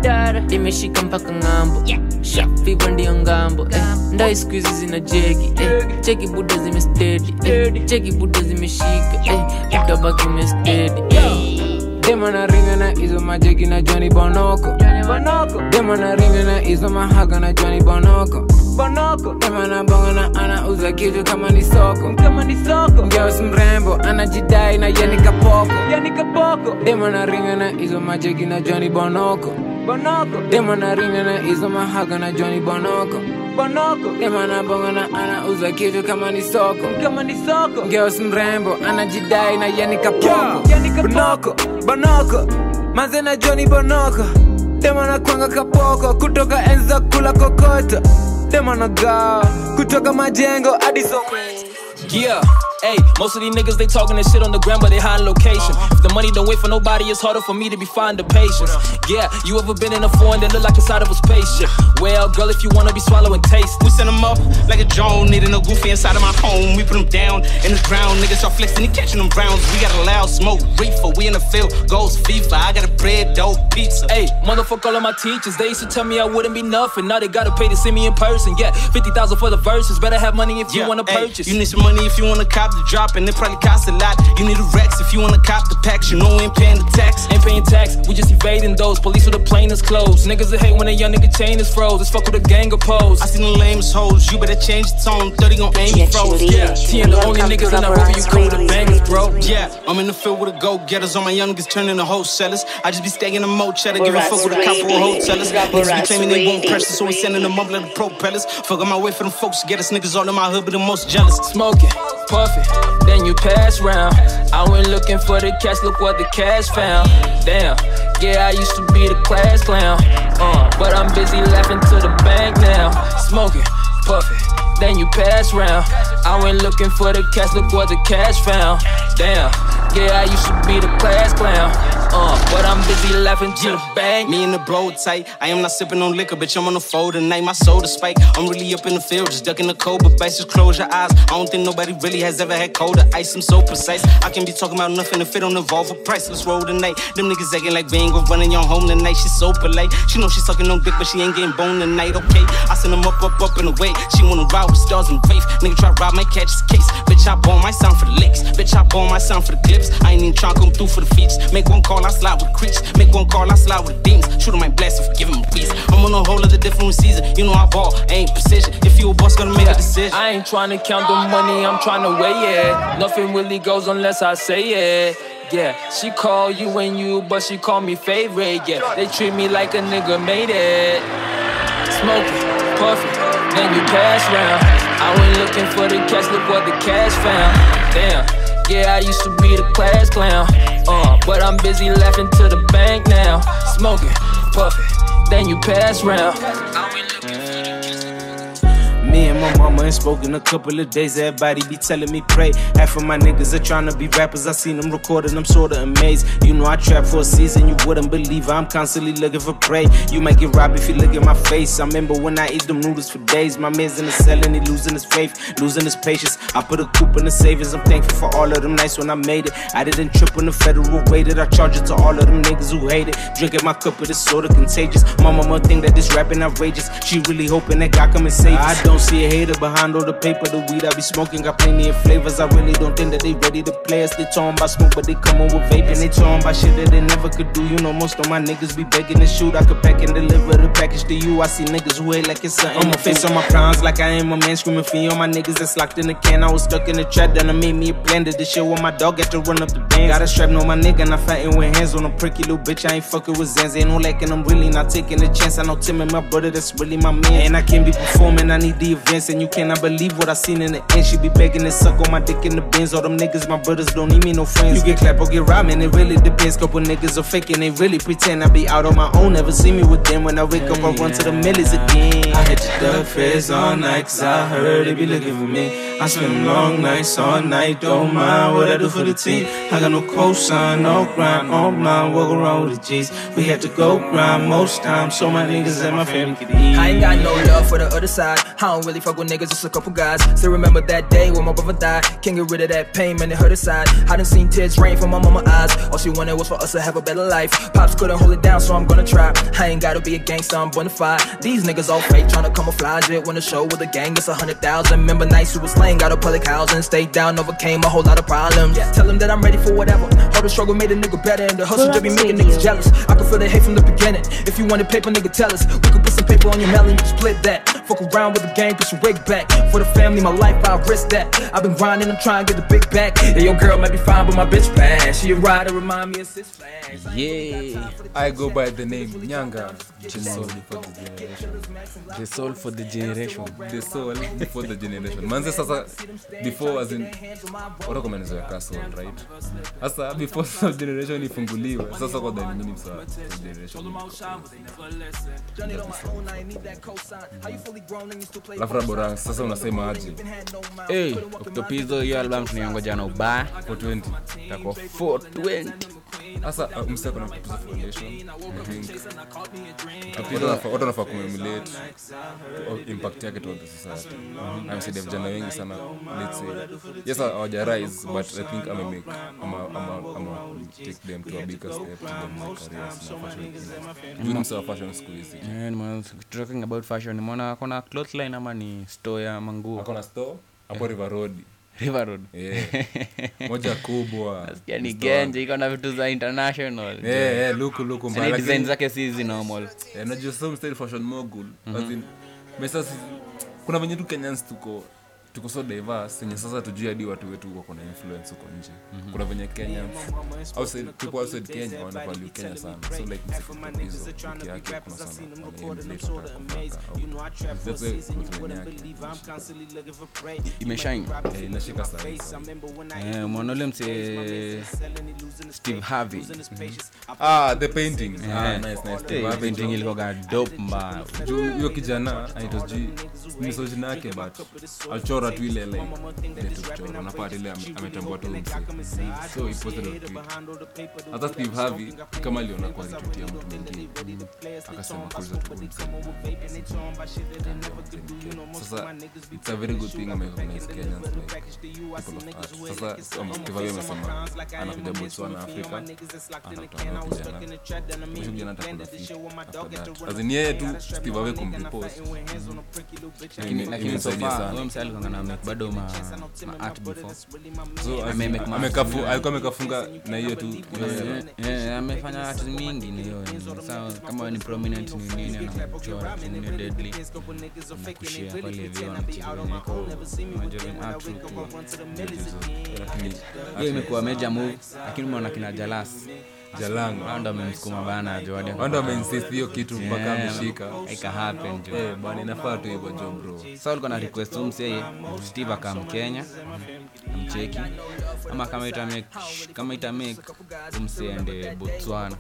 imeshika mpaka ng'ambo shafiva ndiyo ng'ambo eh. ndai skuizi zina jegi eh. cheki buda zimestedi eh. cheki buda zimeshika eh. utabaki umestedi eh. Dema na izo majegi na Johnny Bonoko. Bonoko. Dema na ringa na izo mahaga na Johnny Bonoko. Bonoko. Dema na bonga na anauza kitu kama ni soko. Kama ni soko. Girls mrembo anajidai na yani kapoko. Yani kapoko. Dema na ringa na izo majegi na Johnny Bonoko. Bonoko. Dema na ringa na izo mahaga na Johnny Bonoko. Bonoko. Dema na bonga na anauza kitu kama ni soko. Kama ni soko. Girls mrembo anajidai na yani kapoko. Yani kapoko. Bonoko. Manze na Johnny Bonoko. Dema na kwanga kapoko kutoka enzi za kula kokoto. Dema na gawa kutoka majengo hadi Soweto. Yeah, hey, most of these niggas they talking this shit on the ground, but they hiding location. If the money don't wait for nobody, it's harder for me to be finding patience. Yeah, you ever been in a foreign that look like inside of a spaceship? Well, girl, if you wanna be swallowing taste, We send them up like a drone, needing a goofy inside of my home. We put them down in the ground, niggas are flexing and catching them browns. We got a loud smoke, reefer, we in the field, goes FIFA. I got a bread, dough, pizza. Hey, motherfuck all of my teachers. They used to tell me I wouldn't be nothing. Now they gotta pay to see me in person. Yeah, 50,000 for the verses. Better have money if you wanna hey, purchase. You need some money if you wanna cop the drop, and it probably costs a lot. You need a Rex if you wanna cop the packs. You know we ain't paying the tax. Ain't paying tax, we just evading those. Police with the plane is closed. Niggas that hate when a young nigga chain is froze. It's fuck with a gang of pose. I seen the lamest hoes. You better change the tone. 30 gon' aim you froze. Yeah, T and the only niggas in Nairobi you come with the bangers, bro. Yeah, I'm in the field with the go getters. All my young niggas turning to wholesalers. I just be stacking them mo cheddar, giving fuck with a couple of hotellers. Niggas be claiming they won't press so we sending them up like the propellers. Fuck on my way for them folks to get us niggas all in my hood, but the most jealous. Smoking, puffing, then you pass round. I went looking for the cash, look what the cash found. Damn, yeah, I used to be the class clown. Uh, but I'm busy laughing to the bank now. Smoking, puffing, then you pass round. I went looking for the cash, look what the cash found. Damn, yeah, I used to be the class clown. Uh, but I'm busy laughing to the bank. Me and the bro tight. I am not sipping on liquor, bitch. I'm on the floor tonight. My soda spike. I'm really up in the field, just ducking the cold. But just close your eyes. I don't think nobody really has ever had colder ice. I'm so precise. I can be talking about nothing if it don't involve a price. Let's roll tonight. Them niggas acting like we ain't gon' running your home tonight. She's so polite. She know she's sucking on dick, but she ain't getting bone tonight. Okay, I send them up, up, up and away. She wanna ride with stars and wave. Nigga try rob my catch his case. Bitch, I born my sound for the licks. Bitch, I born my sound for the clips. I ain't even tryna come through for the feats. Make one call, I slide with creeps. Make one call, I slide with demons. Shoot him my blast and give him a piece. I'm on a whole other different season. You know I ball, ain't precision. If you a boss, gonna make a decision. I ain't trying to count the money, I'm trying to weigh it. Nothing really goes unless I say it. Yeah, she call you and you, but she call me favorite. Yeah, they treat me like a nigga made it. Smoking, puffing, then you pass round. I went looking for the cash, look what the cash found. Damn, yeah, I used to be the class clown. Uh, but I'm busy laughing to the bank now. Smoking, puffing, then you pass round. Me and my mama ain't spoken a couple of days. Everybody be telling me pray. Half of my niggas are trying to be rappers. I seen them recording, I'm sorta amazed. You know I trap for a season, you wouldn't believe I'm constantly looking for prey. You might get robbed if you look at my face. I remember when I eat them noodles for days. My man's in the cell and he losing his faith, losing his patience. I put a coop in the savings. I'm thankful for all of them nights when I made it. I didn't trip on the federal weighted. I charge it to all of them niggas who hate it. Drinking my cup of this soda contagious. My mama think that this rapping outrageous. She really hoping that God come and save us. I don't see a hater behind all the paper. The weed I be smoking got plenty of flavors. I really don't think that they ready to play us. They talking about smoke, but they come on with vaping. They talking about shit that they never could do. You know, most of my niggas be begging to shoot. I could pack and deliver the package to you. I see niggas who hate like it's something. On my face, on my crowns, like I am a man screaming for you. All my niggas that's locked in the can. I was stuck in the trap, then I made me a blender. This shit with my dog had to run up the band. Got a strap, no my nigga, and I fighting with hands on a pricky little bitch. I ain't fucking with Zans. Ain't no lacking, I'm really not taking a chance. I know Tim and my brother, that's really my man. And I can't be performing, I need the events. And you cannot believe what I seen in the end. She be begging to suck on my dick in the bins. All them niggas, my brothers don't need me no friends. You get clap or get robbed, man, it really depends. Couple niggas are faking, they really pretend I be out on my own. Never see me with them. When I wake up, I run to the millies again. I hit the duck face all night, cause I heard they be looking for me. I spend long nights all night, don't mind what I do for the team. I got no cosign, no grind, on mine, walk around with the G's. We had to go grind most times, so my niggas and my family could eat. I ain't got no love for the other side. I don't really fuck with niggas, just a couple guys. Still remember that day when my brother died. Can't get rid of that pain, man, it hurt aside. I done seen tears rain from my mama eyes. All she wanted was for us to have a better life. Pops couldn't hold it down, so I'm gonna try. I ain't gotta be a gangster, I'm bona fide. These niggas all fake, tryna camouflage it. When the show with a gang, it's a hundred thousand. Remember nights we was slaying, got a public housing. Stayed down, overcame a whole lot of problems. Yeah. Tell them that I'm ready for whatever. All the struggle made a nigga better, and the hustle just be making niggas jealous. I can feel the hate from the beginning. If you wanted paper, nigga, tell us. We could put some paper on your melon, you split that. Fuck around with the gang, put your wig back. For the family, my life, I risk that. I've been grinding, I'm trying to get the big back. Yeah, your girl might be fine, but my bitch bad. She a rider, remind me of Sis Flash. Yeah, I go by the name Nyanga. The soul for the generation. The soul for the generation. The soul before the generation. Manze sasa before as in watu kwa maelezo ya castle right? Sasa before sasa generation ifunguliwe. Sasa kwa dhani nini msa generation. Alafu Raborang sasa unasema aje? Hey, Octopizo hiyo album tunaiongoja na ubaya. 420 Tako 420 sasa uh, msa kuna kitu foundation watu wanafaa- kumemulate impact yake to the society. Vijana wengi sana let's say. Yes hawaja rise but i think make ama ama take them to a bigger step to them my careers na fashion juu msa fashion siku hizi Yeah, talking about fashion. Nimeona akona cloth line ama ni store ya manguo? Akona store hapo river road. River road. Yeah. moja kubwa Nasikia ni genje iko na vitu za international. Yeah, yeah, luku, luku, mbaya, design zake si hizi normal. Eh, najua some style fashion mogul Mhm. as in, mesa kuna venye tu kenyans tuko tuko so diverse yenye sasa tujui hadi watu wetu wako na influence huko nje. Mhm. kuna venye kenya outside people outside kenya wana kenya sana. So like msikutukizo wiki yake kuna sana. imeshainashika yake imeshine. Eh, inashika sana Eh, umeona ule mse steve harvey. ah the painting. Eh. ah nice nice. Eh, Steve painting ilikoga dope mbaya. juu hiyo kijana ji yake but alichora amechora tu ile like ile ametambua tu so he posted on Twitter hata Steve Harvey kama aliona kwa retweet mtu mwingine akasema kuuliza sasa it's a very good thing ameorganize Kenyans like people of art sasa um, Steve Harvey amesema anakuja Botswana Afrika anakutana na mwisho kijana atakula fit after that. as in yeye tu Steve Harvey kumrepost lakini lakini so far na bado ma, ma art before. So Ame make ma- amekafu alikuwa amekafunga na hiyo tu. Amefanya art mingi ni hiyo sawa. Kama ni prominent ni nini anakuchora ni deadly pale majorin art hiyo. Imekuwa major move lakini mwana kina Jalas Jalango. Hao ndo amemsukuma bana Jordan Wao hiyo kitu mpaka ameshika. ika jo bwana inafaa tu hivyo jo bro. Sasa ulikuwa na request umsee Steve akam Kenya mcheki. Ama kama ita kama ita make Botswana.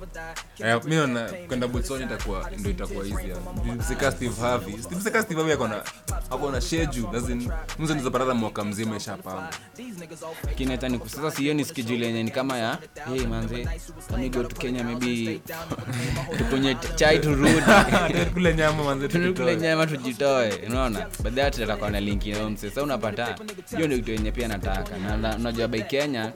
Mi naona kwenda botswana itakuwa ndo itakuwa easier msika steve harvey. Msika steve harvey akona akona schedule as in mzo mwaka mzima ishapanga lakini hata ni siyo ni schedule yenye ni kama ya hey manze can we go to Kenya maybe tukunye chai turudikule nyama nyama tujitoe unaona but that atakuwa na linki mse sasa unapata hiyo ndio kitu yenye pia nataka na na- unajua bai Kenya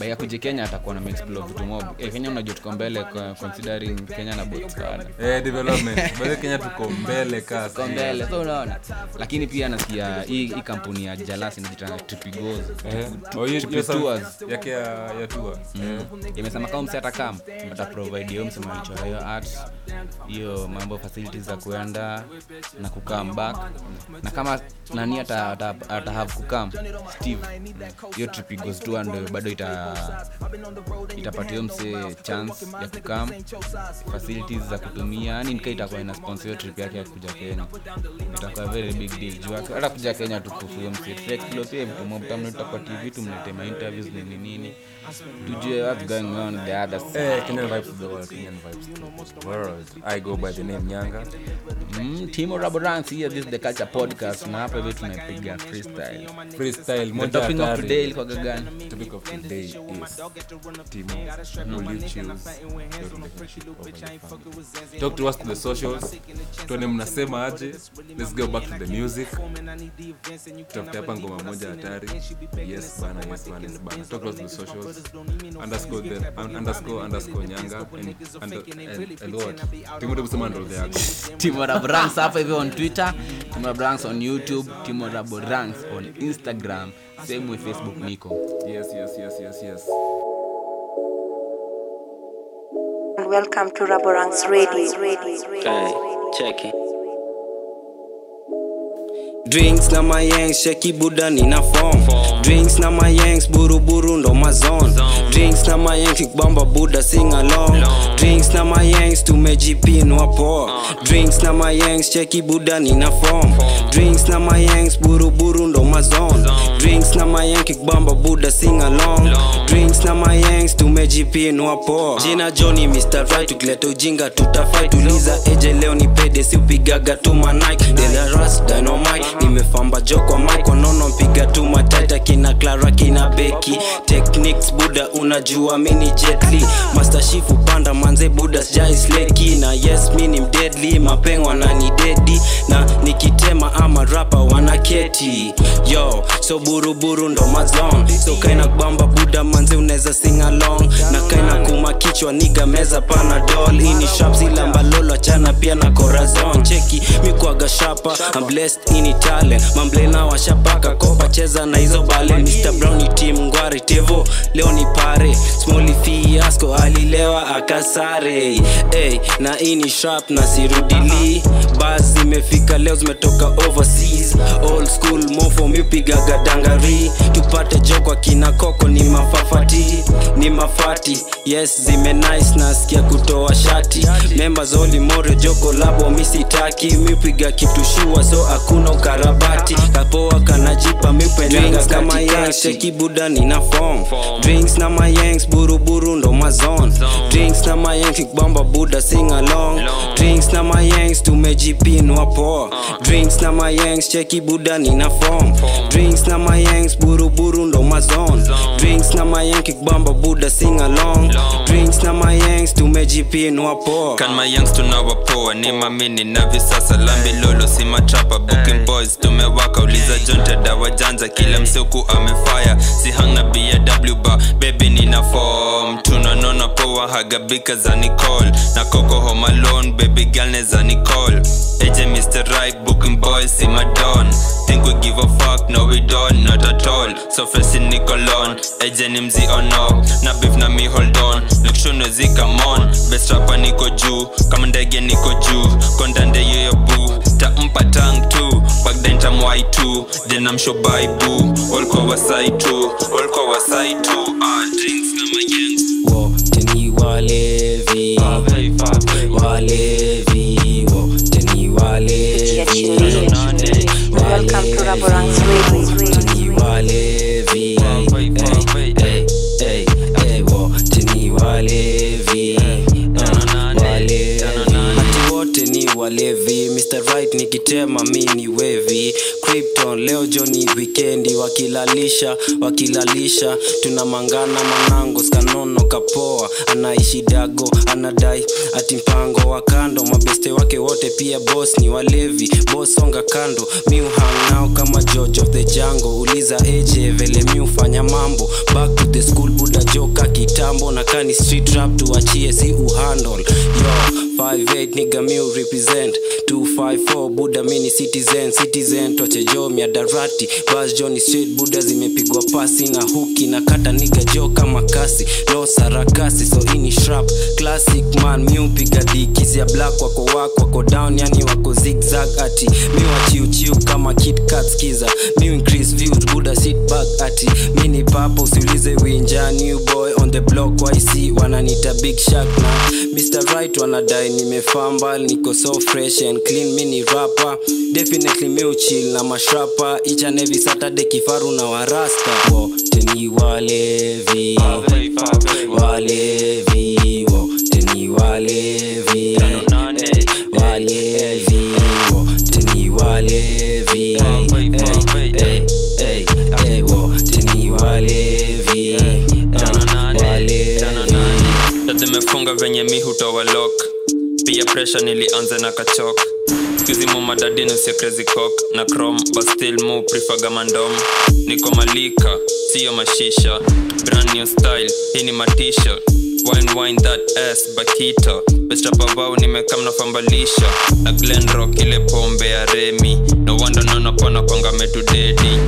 bai ya kuja Kenya atakuwa na mexplo vitu mob eh, Kenya unajua tuko mbele considering Kenya na Botswana eh development bado kenya tuko mbele kasi tuko mbele so unaona lakini pia nasikia hii kampuni ya jalasi Eh, oh, sa- Tours yake ya tua Mm. imesema kama mse atakam. Ataprovide hiyo msema alichora hiyo art hiyo mambo facilities za kuenda na kukam back. Na kama nani ata, kukam steve hiyo trip goes to ndio bado ita itapatia mse chance ya kukam facilities za kutumia yani nika itakuwa ina sponsor hiyo trip yake ya kuja kenya. Itakuwa very big deal juu hata kuja kenya tukufu hiyo mse. Tuexplore pia vitu tv tumlete ma nini nini. Tujue what's going on the other side Eh, Kenyan vibes to the world, Kenyan vibes to the world. I go by the name Nyanga. Mm, Timo Raborans here, this is the culture podcast na hapa hivi tunapiga freestyle. Freestyle, The topic of today ilikuwa gani? Topic of today is Timo. Will you choose your relationship over your family? Talk to us to the socials. Tuone mnasema aje. Let's go back to the music. Tutafute hapa ngoma moja hatari. Yes bana, yes bana, yes bana. Talk to us to the socials. Underscore the un- underscore underscore Nyanga and and and, and what? Timo ndio ndo yako. Timo Raborans hapa hivi on Twitter, Timo Raborans on YouTube, Timo Raborans on Instagram, same with Facebook niko. Yes, yes, yes, yes, yes. Welcome to Raborang's Radio. Hey, check it. Drinks na mayangs sheki buda nina form. Drinks na mayangs buruburu ndo mazon. Drinks na mayangs ikbamba buda sing along. Drinks na mayangs tumejipinwa poa. Drinks na mayangs sheki buda nina form. Drinks na mayangs buruburu ndo mazon. Drinks na mayangs ikbamba buda sing along. Drinks na mayangs tumejipinwa poa. Jina Johnny mr right tukileta ujinga tutafai. Tuliza eje leo ni pede si upigaga tu manike. Rust dynamite nimefamba jo kwa mike nono mpiga tu matata kina clara kina beki techniques buda unajua mini jetli master shifu panda manze buda sijaisleki na yes mini mdedli mapengwa na dedi na nikitema ama rapa wanaketi. Yo so buruburu ndo mazon so kaina kubamba buda manze unaweza sing along. Na kaina kuma kichwa niga meza panadol ini shapsila mbalolo achana pia na corazon. Cheki mikwaga shapa I'm blessed ini talent mamblena washapaka kopa cheza na hizo bale. Mr. Brownie team ngwari tevo leo ni pare. Small fiasco alilewa akasare. Hey, na ini sharp na sirudili. Bas zimefika leo zimetoka overseas. Old school mofo mipigaga dangari. Tupate jokwa kina koko ni mafafati. Ni mafati yes zime nice nasikia kutoa shati. Members olimore joko labo misitaki mipiga kitu so hakuna ukarabati. Kapoa kanajipa mipe kama na mayangs cheki buda nina form. Drinks na mayanks buruburu ndo mazon drinks na mayanks bamba buda sing along. Drinks na mayanks tumejipinwa poa. Drinks na mayanks cheki buda nina form. Drinks na mayanks buruburu ndo mazon drinks na mayanks bamba buda sing along. Drinks na mayanks tumejipinwa poa. Kan mayangs tunawapoa ni mamini na visasa lambi lolo si matrapa booking boys tumewaka uliza jonte dawa janja kila msuku amefaya si hang na bw ba bebi nina fom tunanona poa hagabika za nicol na koko homalon bebi galne za nicol eje mr right booking boy si madon. Think we give a fuck no we don't not at all. So fresh in nicolon. Eje ni mzi ono na beef na mi hold on. Lukshono zikamon best rapper niko juu. Kama ndege niko juu. Kondande Y2 jana mshobaibu walikuwa wasai tu walikuwa wasai tu woteni walevi walevi woteni walevi walevi woteni walevi walevi wote ni walevi mr right nikitema mini leo joni wikendi wakilalisha wakilalisha. Tunamangana manango skanono kapoa. Anaishi dago anadai ati mpango wa kando. Mabeste wake wote pia bos ni walevi. Bosonga kando. Mi kama george of the jango uliza eje vele miufanya mambo. Back to the school buda joka kitambo. Na kani street rap tuachie si uhandle. Yo 58 nigga mi represent. 254 buda mini citizen citizen. Toche jo miadarati bas joni street buda zimepigwa pasi na huki na kata niga jo kama kasi. No sarakasi so ini shrap. Classic man mi piga dikizi ya black wako wako wako down yani wako zigzag ati. Mi wachiuchiu kama kitkat skiza. Mi increase views buda sit back ati. Mini papo usiulize winja new boy on the block yc wananita big shark na mr right wanadai nimefamba niko so fresh and clean mini rapa definitely mi uchill na mashrapa each and every saturday kifaru na warasta. Wote ni walevi. walevi venye hutowa lok pia presha nilianza na kachok skuzi mumadadini usia crazy na crom bastil mu prifagamandom mandom niko malika siyo mashisha. Brand new style hii ni matisha wine wine that s bakita bestapavau nimekamnafambalisha na glenrock ile pombe ya remi no wonder naona kwanga metudedi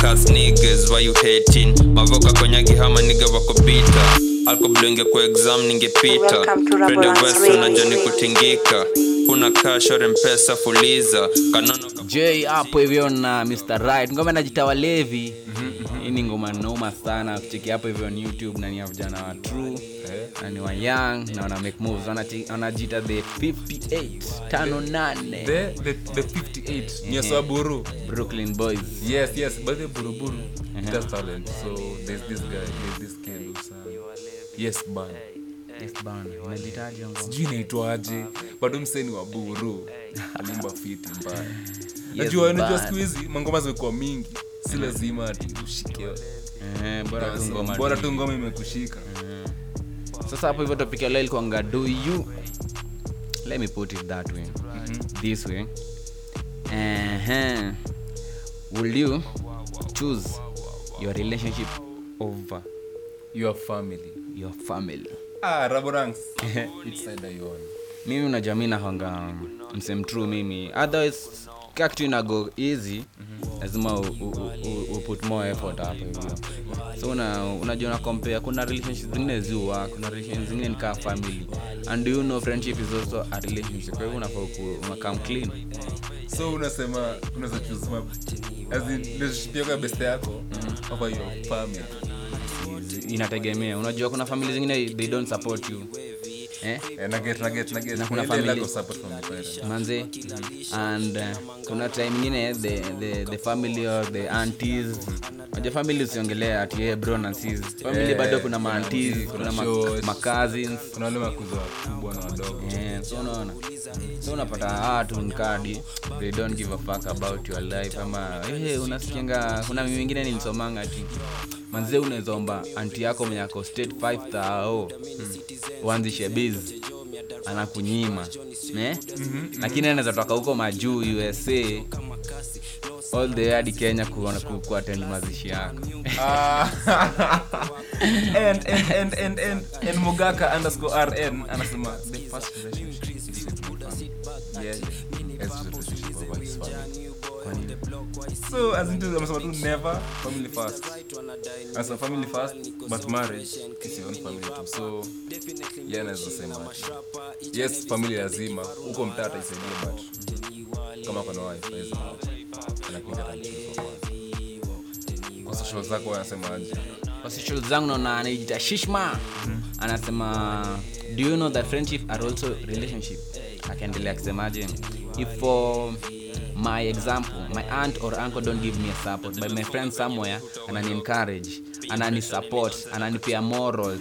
brokas niggas why you hating? Mavoka kwenye hama niga wako bita alkoblenge kwa exam ningepita. Rede weso Fred Raborang's West Radio. unajua ni kutingika. Kuna kashore mpesa fuliza. Kanono j hapo hivyo na mr right. Ngoma najitawa levi hii ni ngoma noma sana. Kucheki hapo hivyo on youtube na ni vijana wa true na ni wa young na wana make moves. Wanajita the 58 tano nane. The- the- the 58 ni ya brooklyn boys. Yes yes. By the buruburu he does talent. So there's this guy there's this kid who's, uh, yes ban yes ban inajitaje hiyo ngoma? sijui inaitwaje. Bado mseni wa buru. Alimba fiti mbaya najua najua siku hizi mangoma zimekuwa mingi. Si lazima ati Eh, bora tu ngoma imekushika. Sasa hapo hivyo topic ya leo ilikuwanga do you let me put it that way. This way. Uh-huh. will you choose your relationship over your family. your family? Ah raborangs it's either you mimi unajua mi nahonga msemtru mimi. Otherwise kitu inago easy lazima u, u, u, u put more effort hapo hivyo so una, unajua una compare kuna relationship zingine ziwa kuna relationship zingine nikaa family. And do you know friendship is also a relationship kwa hivyo unafaa unakam clean. So unasema unaweza choose ma- as in relationship yako ya best yako over your family. Inategemea. Unajua kuna family zingine they don't support you eh? Eh, manze and uh, kuna time ingine the, the, the family or the aunties. Aja family usiongelea ati yeah, bro na sis. Family Eh, bado kuna maantis kuna kuna ma, shows. ma cousins. Kuna wale makuzo wakubwa na wadogo. Yeah, so unaona. So unapata watu nkadi they don't give a fuck about your life ama hey, unasikianga kuna mimi wengine nilisomanga ati manzee unaweza omba anti yako mwenye ako state 5 thao uanzishe biz anakunyima eh? lakini anaweza toka huko majuu usa all the hadi kenya kuona- ku- mazishi yako Ah. and, and, and, and, and, and mugaka underscore rn anasema the first relationship. Yeah, yeah. So as into amesema tu never family first. As a family first but marriage is your own family too. So yeah naweza sema yes family lazima. Huko mtaa ataisaidia but kama kuna wife hawezi anakuja kwa social zako wanasemaje kwa social zangu naona anaijita shishma. Anasema do you know that friendship are also relationship? Akaendelea akisemaje if for my example my aunt or uncle don't give me a support but my friend somewhere anani encourage anani support ananipea morals.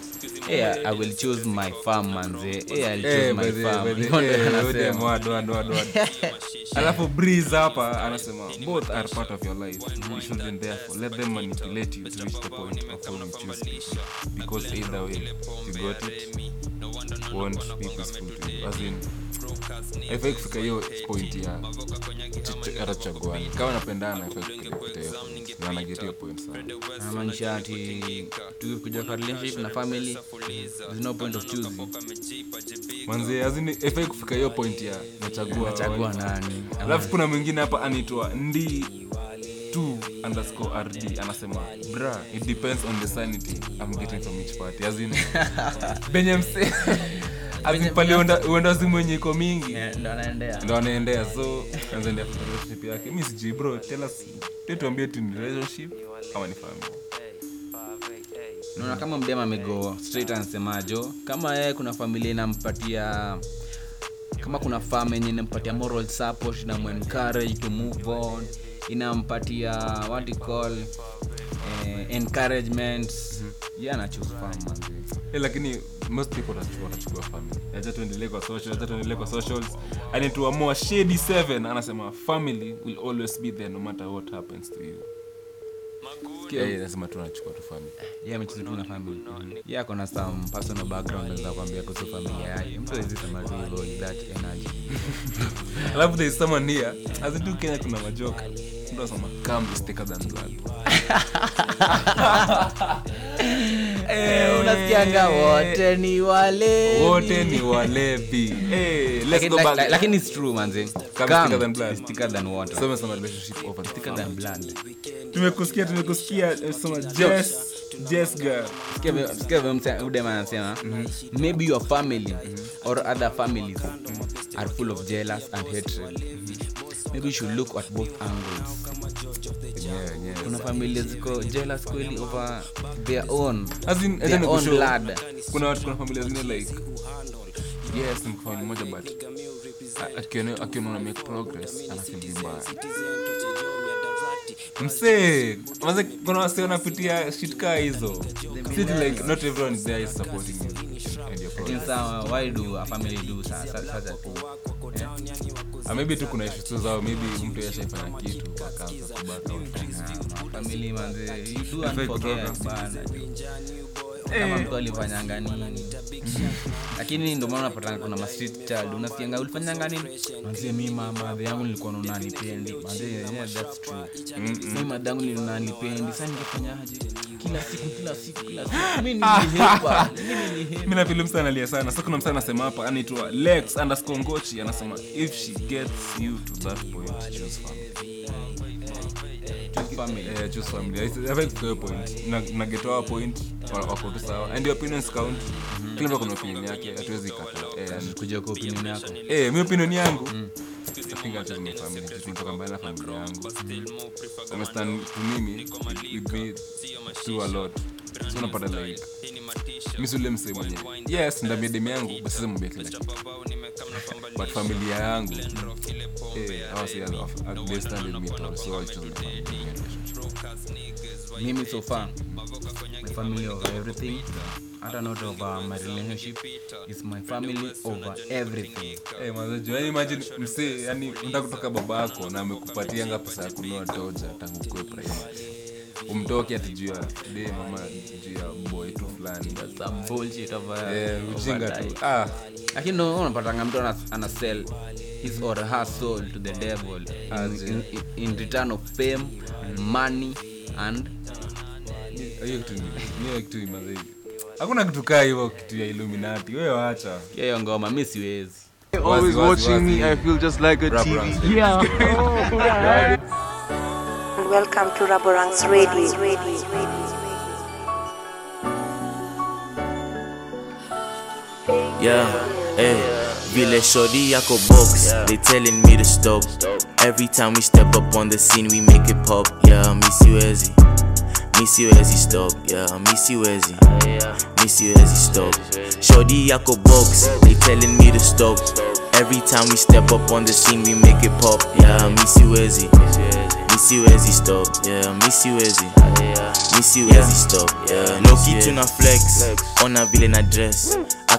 Yeah, i will choose my farm manze. Yeah, I'll choose hey, my farm. alafu breeze hapa anasema both are part of your life. You shouldn't therefore let them manipulate you to reach the point of how you choose people because either way you got it. Won't be peaceful to you. As in haifai kufika hiyo point ya ch- hata kama napendana point ati tukikuja kwa relationship na family there's no point of choosing. Manzi azini haifai kufika hiyo point ya nachagua Nachagua nani? alafu kuna mwingine hapa anaitwa ndi 2 underscore rd anasema bra it depends on the sanity i'm getting from each party. As in benye mse as in pale uenda- simu yenye iko mingi. Ndo anaendea. So anaendea relationship yake. Mi sijui bro tell us tuambie tu ni relationship ama ni family. Naona kama mdema amego straight anasemajo. Kama yeye kuna familia inampatia kama kuna fam yenye inampatia moral support inamuencourage to move on inampatia what you call eh, encouragement ye anachuse fam Eh, most people watachukua family. Acha tuendelee kwa social tuendelee kwa socials. Anaituamua shady 7 anasema family will always be there no matter what happens to you nasema tu anachukua tu family. Ye amechuzi tu na family. Ye ako na some personal background naweza kuambia kuhusu familia yake. Mtu awezi hivyo that energy. Alafu there is someone here as kenya kuna majoka mtu anasema come is thicker than blood Eh, unasikianga wote ni wote ni walevi. Eh, let's go like- back. like- lakini it's true manze Come is Come thicker than blood. is than water. So umesema relationship over Thicker than blood. tumekusikia tumekusikia eh, sema Jess. Jess. Girl. Sikia vile- sikia vile mse- udema anasema maybe your family or other families are full of jealous and hatred. Maybe you should look at both angles Yeah, yeah. kuna familia ziko jealous kweli over their own As in, their own blood. Kuna watu kuna familia zingine like yes ni familia moja but akiona akiona make progress anafeel vibaya msee maze kuna wase wanapitia shit kaa hizo. Sit like not everyone is there is supporting you. And your lakini sawa why do a family do sa- sa- such a thing Eh? Ah, maybe tu kuna issues zao maybe mtu yashaifanya kitu akaanza kubaka family manze you do and forget bana kama mtu alifanyanga nini. Lakini ndio maana unapata kuna ma street child. Ulifanyanga nini? Manzie mi mama yangu nilikuwa naona nipendi manze yeah, that's true. Mi madangu niliona nipendi ningefanyaje? Kila siku siku siku. Msa analia sana sa kuna msa anasema hapa anaitwa lex underscore ngochi. Anasema if she gets you to that point choose family Eh, choose family. Haiwezi- hafai kufika point. Na- nagetoa point wako tu sawa. And your opinions count. Kila mtu kuna opinion yake hatuwezi kata. Kuja kwa opinion yako. Eh mi opinion yangu. I think I choose my family. Just nitoka mbali na familia yangu. Understand to mimi with me through a lot. So unapata like mi sule msee yes ndamia demu yangu sasa mwambia kila familia eh, over everything. Hata over my relationship. Is my family over everything. Hey, mazaji, yaani imagine msee kutoka baba yako na amekupatianga pesa ya kunua toja tangu kue primary umtoke ya de mama juu ya boy tu fulani. Eh, ujinga tu. ah. Lakini no, unapatanga mtu ana, ana sell his or her soul to the devil in, in, in return of fame money and hiyo kitu ni- hiyo kitu ni mazee hakuna kitu kaa hivyo kitu ya illuminati. Wewe wacha. hiyo ngoma mi siwezi. Always watching me, I feel just like a TV. Yeah. Welcome to Raborang's Radio. Yeah, hey, vile shorty yako box, they telling me to stop. Every time we step up on the scene, we make it pop. Yeah, miss you Ezzy, miss you Ezzy stop. Yeah, miss you Ezzy, miss you Ezzy stop. Shorty yako box, they telling me to stop. Every time we step up on the scene, we make it pop. Yeah, miss you Ezzy, miss you Ezzy stop. Yeah, miss you Ezzy. Miss you Ezzy stop, yeah. No key to na flex, on a villain address.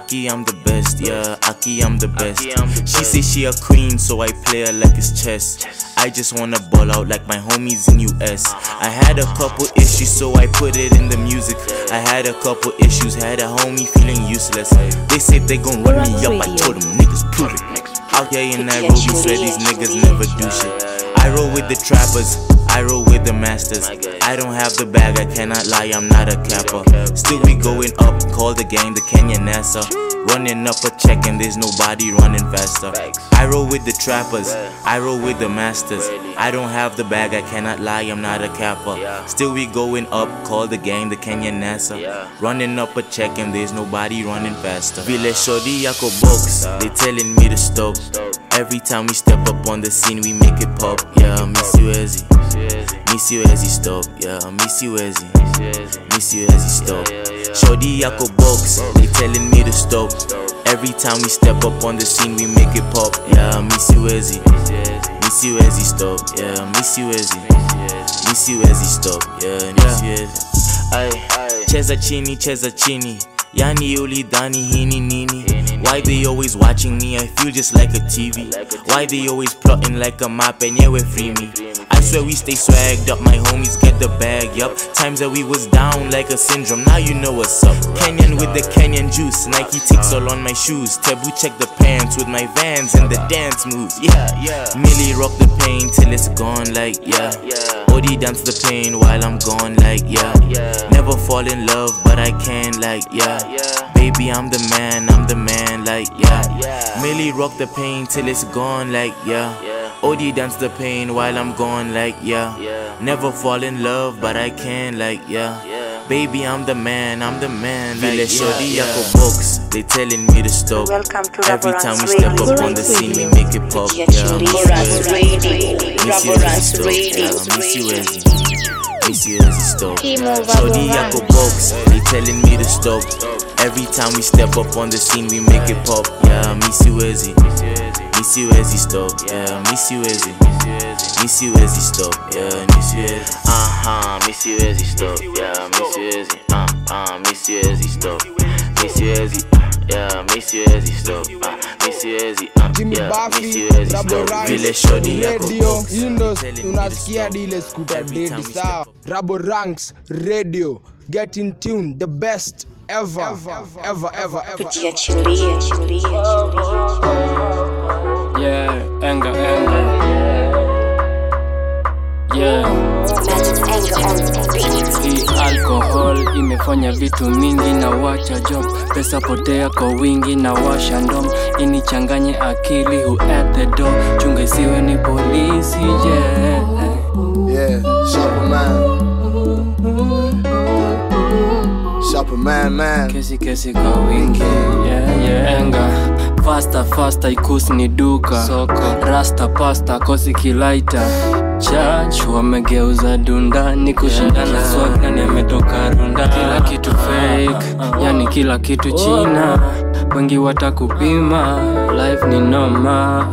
Aki, I'm the best, yeah. Aki, I'm the best. She say she a queen, so I play her like it's chess. I just wanna ball out like my homies in US. I had a couple issues, so I put it in the music. I had a couple issues, had a homie feeling useless. They said they gon' run me up, I told them niggas prove it. Out here in Nairobi, swear these niggas never do shit. I roll with the trappers, I roll with the masters. I don't have the bag, I cannot lie, I'm not a capper. Still we going up, call the gang the Kenyan NASA. Running up a check and there's nobody running faster. I roll with the trappers, I roll with the masters. I don't have the bag, I cannot lie, I'm not a capper. Still we going up, call the gang the Kenyan NASA. Running up a check and there's nobody running faster. Vile shorty yako box, they telling me to stop. Every time we step up on the scene, we make it pop. Yeah, miss you Ezzy. Miss you Ezzy stop. Yeah, miss you Ezzy. Miss you Ezzy stop. Shorty yako box, they telling me to stop. Every time we step up on the scene, we make it pop. Yeah, miss you Ezzy. Miss you Ezzy stop. Yeah, miss you Ezzy. Miss you Ezzy stop. Yeah, miss you Ezzy. Ay, cheza chini, cheza chini. Yani nini? Why they always watching me? I feel just like a TV. Why they always plotting like a map and yeah, we free me. I swear we stay swagged up, my homies get the bag, yup. Times that we was down like a syndrome, now you know what's up. Kenyan with the Kenyan juice, Nike ticks all on my shoes. Taboo check the pants with my vans and the dance moves, yeah, yeah. Millie rock the pain till it's gone, like, yeah. Odi dance the pain while I'm gone, like, yeah. Never fall in love, but I can, like, yeah. Baby, I'm the man, I'm the man, like, yeah. Millie rock the pain till it's gone, like, yeah. Odi dance the pain while I'm gone, like, yeah. Never fall in love, but I can, like, yeah. Baby, I'm the man, I'm the man. Vile yeah, shorty yeah. yako box, they telling me to stop. Welcome to Every time we step up on the scene, we make it pop. Yeah, Raborang's Radio. Miss you as Raborang's stop. Radio. Yeah, miss you as Miss you as stop. Team of Shorty Raborang. yako box, they telling me to stop. Every time we step up on the scene, we make it pop. Yeah, miss you as Miss you as stop. Yeah, stop. Yeah, miss you as Uh huh, miss you as stop. Yeah, miss you as Uh uh, miss you as stop. Miss you as Yeah, miss you as stop. Uh, miss you as uh, yeah, Buffy, miss you as Rabo stop. Vile shorty yako to unasikia dile skuta dedi sawa rabo ranks radio get in tune the best ever. Ever. Ever. Ever. Ever. Yeah, enga enga. Yeah. Hii alcohol imefanya vitu mingi na wacha job. Pesa potea kwa wingi na washa ndom. Inichanganye akili who at the door. Chunga isiwe ni polisi yeah. Yeah, man. Sharper man, man. Kesi kesi kwa wingi. Yeah, yeah. enga. Fasta fasta ikusi ni duka. Soko. Rasta pasta kosi kilaita. Chach wamegeuza dunda. Ni kushindana swag nani ametoka runda. Kila kitu fake. Yani kila kitu china. Wengi watakupima. Life ni noma.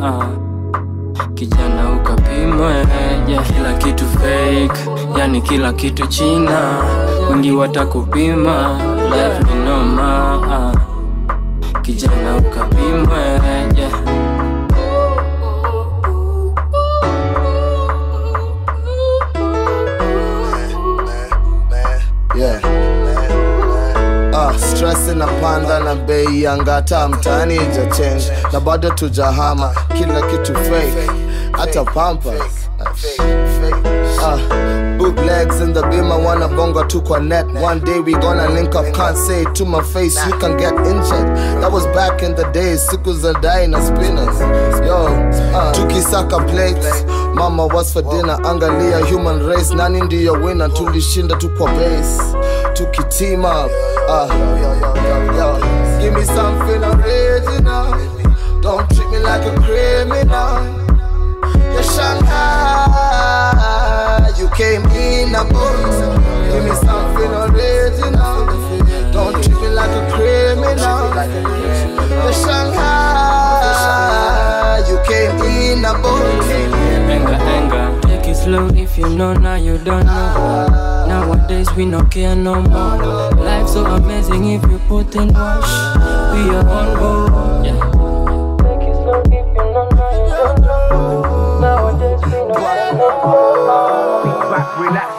Kijana ukapimwe. Yeah. kila kitu fake yani kila kitu china wengi watakupima life ni noma. Kijana ukapimwe. Ah, stress inapanda na bei ya ngata mtaani ija change na bado tujahama kila kitu fake. Hata pampers Ah, bootlegs in the beam I wanna bonga to connect. One day we gonna link up can't say it to my face you can get injured. That was back in the days siku za dai na spinners. Yo uh, tukisaka plates. Mama was for dinner angalia human race. Nani ndiyo winner tulishinda tu kwa base tuki-team up uh, give me something original. Don't treat me like a criminal Shanghai you came in a boat give me something original don't treat me like a criminal you're Shanghai you came in a boat Enga, enga, take it slow if you know now you don't know. Nowadays we no care no more. Life so amazing if you put in wash. We are on board. Yeah.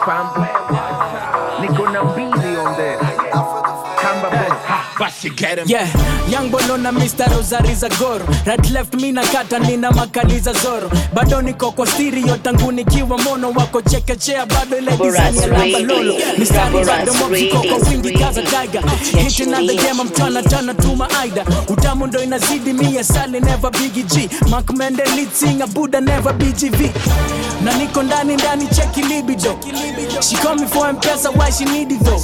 crumbling. Ha, you get him. yeah. Young boy na mr rosari za goro right left mi na kata nina makali za zoro bado niko kwa stereo tangu nikiwa mono wako chekechea bado ile design ya lamba lolo mistari bado mopsiko kwa wingi kaza tiger. Hit another game I'm tryna tryna tuma aida utamu ndo inazidi mia sali never biggie g. Mark Mende lead singer Buddha never BGV na niko ndani ndani cheki libido. She call me for mpesa why she need it though?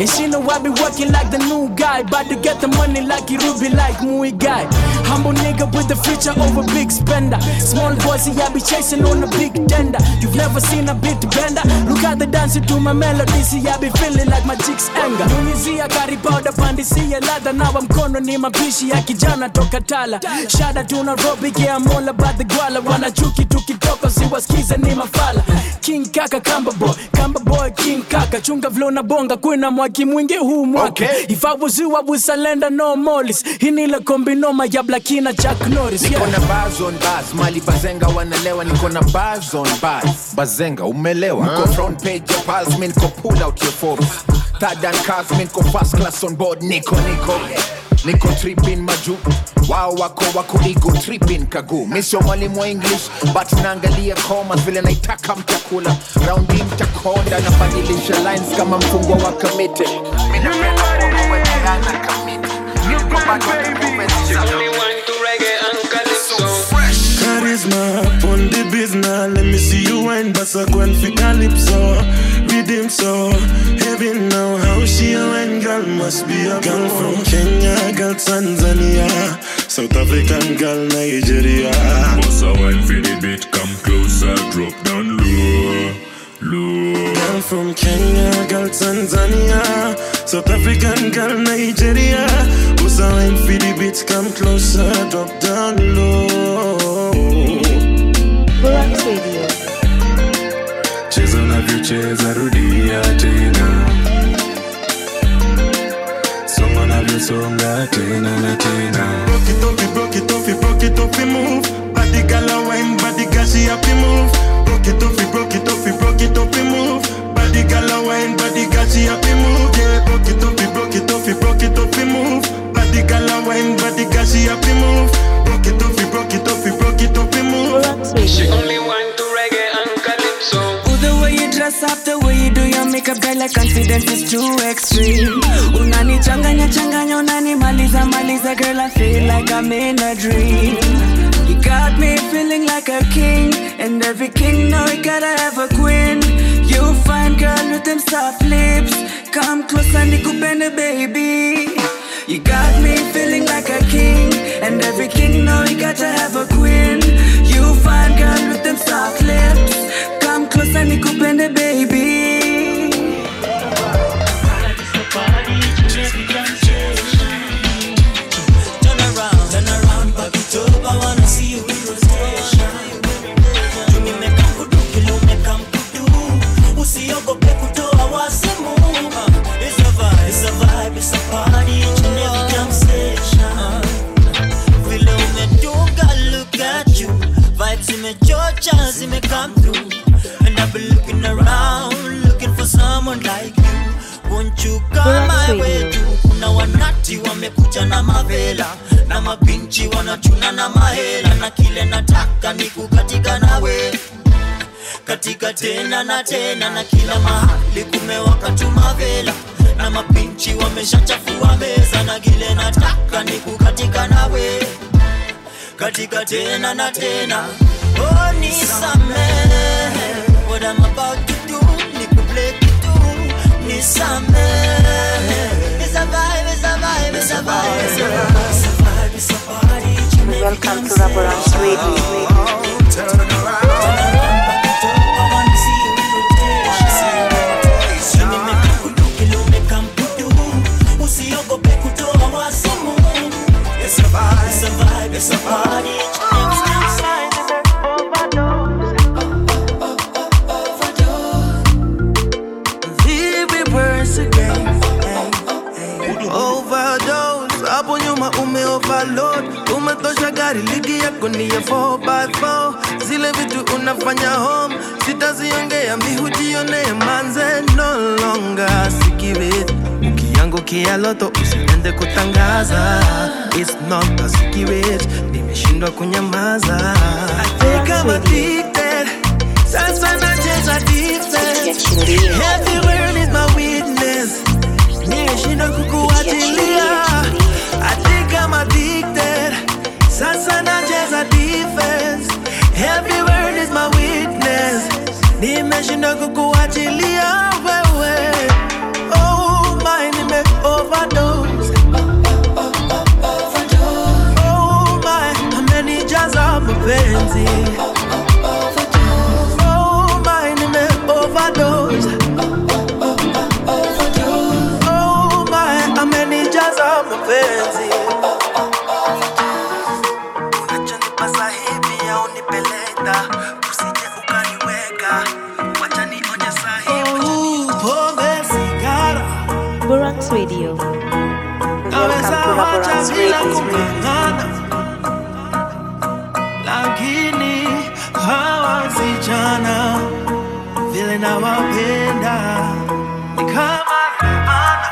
And she know I be working like the new guy about to get the money like you Ruby like Mui guy humble nigga with the future over big spender. Small boys I be chasing on a big tender. You've never seen a bit bender. Look at the dancer to my melody. See I be feeling like my chicks anger. Nyunyizia kari powder pandisia ladha nawa mkono ni mapishi ya kijana toka tala shada to Nairobi yeah I'm all about the gwala wanachuki tukitoka siwasikize ni mafala king kaka kamba boy kamba boy king kaka. Chunga vlo na bonga kuna mwaki mwingi huu mwaka. Okay. if I was you I would salenda no molis hinile kombinoma ya blakina Jack Norris niko na bars on bars mali bazenga wanalewa niko na bars on bars. Bazenga umelewa? Niko front page ya pals mi niko pull out your phone third and cars mi niko first class on board. Niko niko niko tripping maju wao wako wako ego tripping kagu mi sio mwalimu wa english but naangalia commas vile naitaka mtakula. Raundi mtakonda nabadilisha lines kama mfungwa wa kamite mi napenda kuwekeana kamite niko bado Charisma up on the business. Let me see you wine, bassa gwen fi calypso. Rhythm so heavy now. How she a wine girl? Must be a girl from Kenya, girl Tanzania, South African girl Nigeria. Bossa wine for the beat, come closer, drop down low, low. Girl from Kenya, girl Tanzania, South African girl Nigeria. Who's a wine for the beat? Come closer, drop down low. Cheza unavyocheza, rudia tena, songa unavyosonga tena na tena. Broke it off, broke it off, broke it off, move. Body gal a wine, body gal she happy move. Broke it off, broke it off, broke it off, move. Body gal a wine, body gal she happy move. Yeah, broke it off, broke it off, broke it off, move. Body gal a wine, body gal she happy move. Broke it off, broke it off, broke it off, move. She only want you dress up, the way you do your makeup, girl, like confidence is too extreme. Unanichanganya changanya, unanimaliza maliza, girl, I feel like I'm in a dream. You got me feeling like a king, and every king know he gotta have a queen. You fine girl with them soft lips, come close and nikupende baby. You got me feeling like a king, and every king know he got to have a queen. You fine girl with them soft lips, close nikupende baby. I've been looking around, looking for someone like you. Won't you come my way too? Kuna wanati wamekuja na mavela na mabinchi wanachuna na mahela, na kile nataka ni kukatika nawe katika tena na tena, na kila mahali kumewaka tu mavela na mabinchi wameshachafua meza, na kile nataka ni kukatika nawe katika tena na tena. Oh, nisamehe what I'm about to do, nikuplay kitu nisamehe. It's a vibe, it's a vibe, it's a vibe, it's a vibe, it's a vibe, it's a party. each and every Welcome to Raborang's Radio. usiogope kutoa wasimu It's a vibe, it's a vibe, it's a party. Hapo nyuma ume overload, umetosha gari ligi yako ni ya 4x4 zile vitu unafanya home sitaziongea mihujionee manze no longer. Sikiwit ukiangukia loto usiende kutangaza. It's not a secret, nimeshindwa kunyamaza. I think I'm addicted, sasa nacheza defense. Every is my witness nimeshindwa kukuachilia sasa nacheza defense. Every word is my witness. Nimeshindwa kukuachilia bila kung'ang'ana lakini hawa vijana vile nawapenda ni kama laana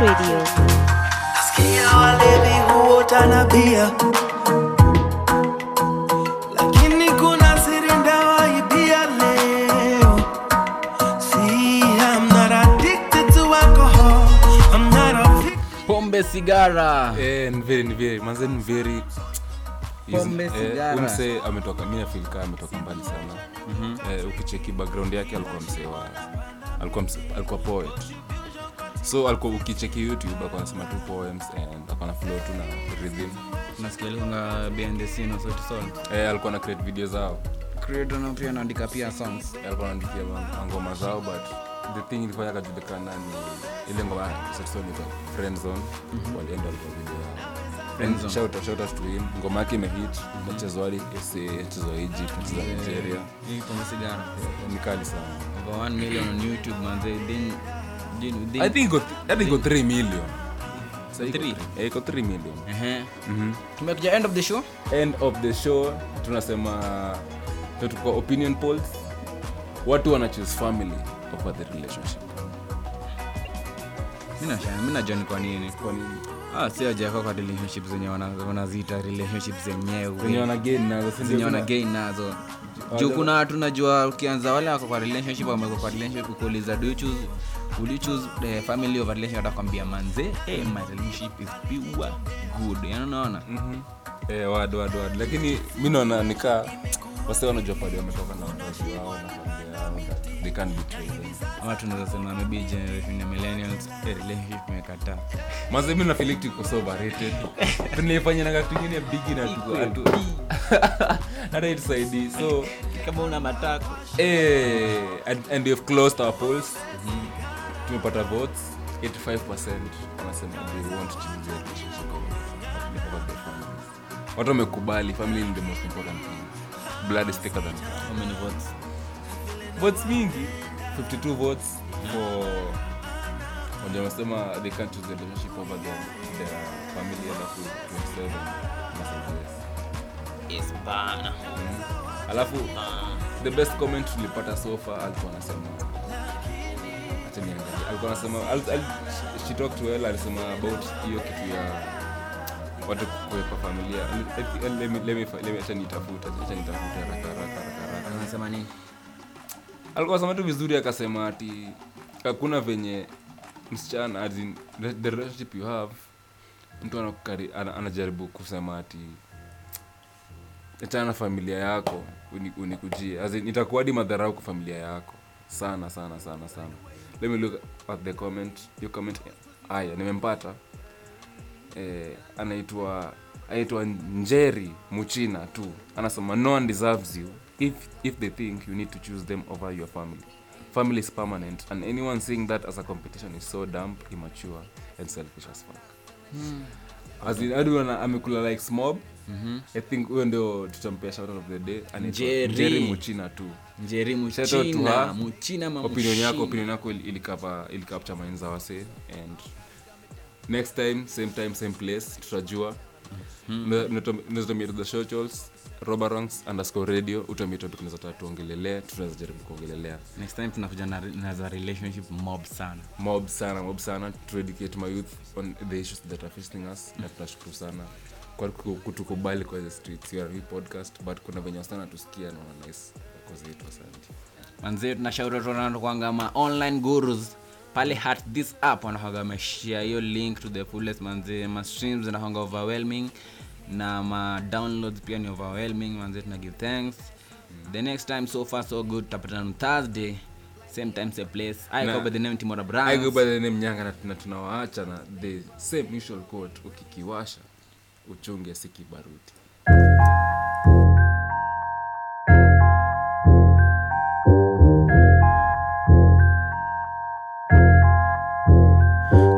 Radio. Nasikia walevi huota na bia sigara. Eh, ni very ni very manze ni very Pombe, sigara. umse ametoka mi nafil kaa ametoka mbali sana. Mhm. eh, ukicheki background yake alikuwa msee wa alikuwa, mse, alikuwa poet. So alikuwa ukicheki youtube alikuwa anasema tu poems and alikuwa na flow tu na rhythm. Nasikia behind the scene Sol. eh, alikuwa na create video zao. Creator na pia anaandika pia songs. Eh, alikuwa anaandikia ngoma zao but the thing ilifanya akajulikana ni ile ngoma sasonita friend zone. Mhm. walienda Zone. shout out- shout out to him. Ngoma yake imehit nachezwa hadi sa nachezwa egypt Yeah, nigeria. Hii pombe sigara ni kali sana. Over 1 million on youtube man. They then i think got i think got 3 million. Iko Three? three- eh, iko 3 million. Mhm. tumekuja end of the show? End of the show tunasema tuko opinion polls. Watu wanachoose family over the relationship. Mi nashangaa, najua ni kwa nini. Kwa nini? Ah, si wajawekwa kwa relationship zenye wana- wanaziita relationship zenyewe. Zenye wana gain nazo, zenye wana gain nazo. Juu kuna watu najua ukianza wale wako kwa relationship wameko kwa relationship ukuuliza do you choose would you choose the family over relationship? Atakwambia manze hey, my relationship is pure good. Yani unaona? Eh, wad wad wad lakini mi naona nikaa wase wanajua padi wametoka na wazazi wao na familia they can't betray them ama tunaweza sema maybe generation ya millennials eh, relationship imekataa maze na nafiliki tuko so overrated. Tunaifanya na kitu kingine big na tuko atu hata itusaidii so kama una matako eh, and, and we've closed our polls. Tumepata votes. 85 wanasema they want to change their relationship watu wamekubali. Family is the most important thing. Blood is thicker than how many votes votes mingi. 52 votes for wenye wanasema they can't choose the relationship over their, their family alafu 27 wanasema yes. bana. Alafu the best comment tulipata so far alikuwa anasema alikuwa anasema she talked to well alisema about hiyo kitu ya watu kuwepa familia. Let- let me- let me fi- let me- acha nitafute acha nitafute haraka haraka haraka haraka. Anasema nini alikuwa sema tu vizuri akasema ati hakuna venye msichana as in, the, relationship you have mtu anakukari, an, anajaribu kusema ati achana na familia yako uni- unikujie. Uni itakuadi madharau kwa familia yako. Sana sana sana sana. Let me look at the comment your comment. Haya nimempata. Eh, anaitwa anaitwa njeri muchina tu. Anasema no one deserves you if, if they think you need to choose them over your family. Family is permanent. And anyone seeing that as a competition is so dumb immature and selfish as fuck. Hmm. as in hadi wana- amekula like smob Mhm. i think huyo ndio tutampea shout out of the day. Njeri. muchina tu. Njeri Muchina. Muchina ma opinion yako opinion yako ili- ilikapa ilikapcha minds za wase and next time same time same place tutajua. Nazotumia the socials robarangs underscore radio unaweza taka tuongelelea tunaweza jaribu kuongelelea. Next time tunakuja na, na za relationship mob sana. Mob sana mob sana to educate my youth on the issues that are facing us na tunashukuru sana. Kwa ku- kutukubali kwa the streets you are hii podcast but kuna venye wasana tusikia na wana nice. Kwa zetu asante. Manzee tunashauri watu kwanga ma online gurus. Pale hat this app wanakwanga wameshare hiyo link to the fullest manzee ma streams zinakwanga overwhelming na ma downloads pia ni overwhelming manzee tuna give thanks. The next time so far so good tapatana on thursday same time same place. I Na- go by the name timora I go by the name nyanga na- na tunawaacha na the same usual quote ukikiwasha uchunge si kibaruti.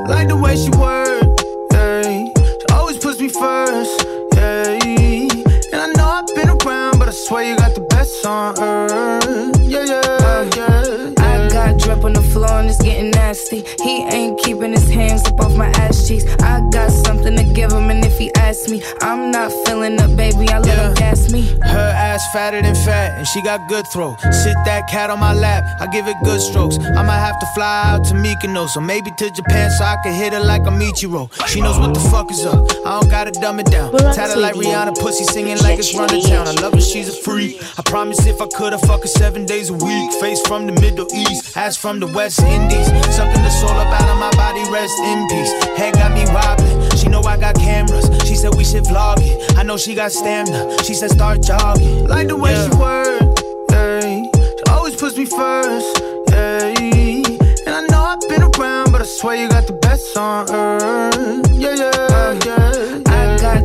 Like the way she work, swear you got the best on earth, on the floor and it's getting nasty. He ain't keeping his hands up off my ass cheeks. I got something to give him, and if he asks me, I'm not feeling up, baby. I let him gas me. Her ass fatter than fat, and she got good throw. Sit that cat on my lap, I give it good strokes. I might have to fly out to Mykonos, or maybe to Japan so I can hit her like a Michiro. She knows what the fuck is up. I don't gotta dumb it down. Tatted like Rihanna, pussy singing like it's run to town. I love her, she's a freak. I promise if I could, I fuck her seven days a week. Face from the Middle East, ass from the West Indies. Something that's all up out of my body, rest in peace. Head got me wobbling. She know I got cameras. She said we should vlog it. I know she got stamina. She said start jogging. Like the way she work, yeah. She always puts me first, yeah. And I know I've been around, but I swear you got the best on earth, yeah, yeah, yeah.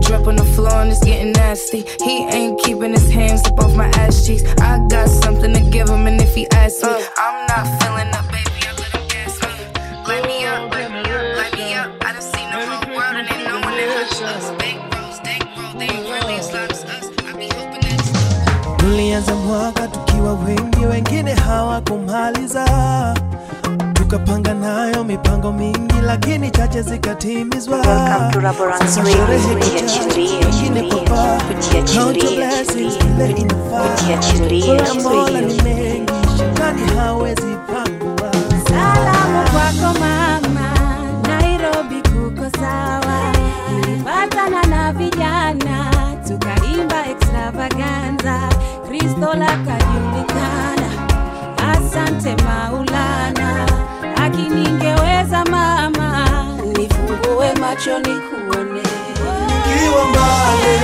I got drip on the floor and it's getting nasty. He ain't keeping his hands up off my ass cheeks. I got something to give him, and if he asks me, I'm not feeling up, baby. I let him gas me. Light me up, light me up, light me up. I done seen the whole world and ain't no one that touch us. Big bros, big bro, they ain't really as loud as us. I be hoping that Tulianza mwaka tukiwa wengi, wengine hawakumaliza. Tukapanga nayo mipango mingi, lakini chache zikatimizwa. Welcome Sasa sherehe Ujiachilie, papa. Count blessings, vile inafaa. Mola ni mengi, shetani hawezi pangua. Salamu kwako mama, Nairobi kuko sawa. Nilipatana na vijana tukaimba extravaganza, Kristo lakajulikana. Asante Maulana, macho ni kuone. Kiwa mbale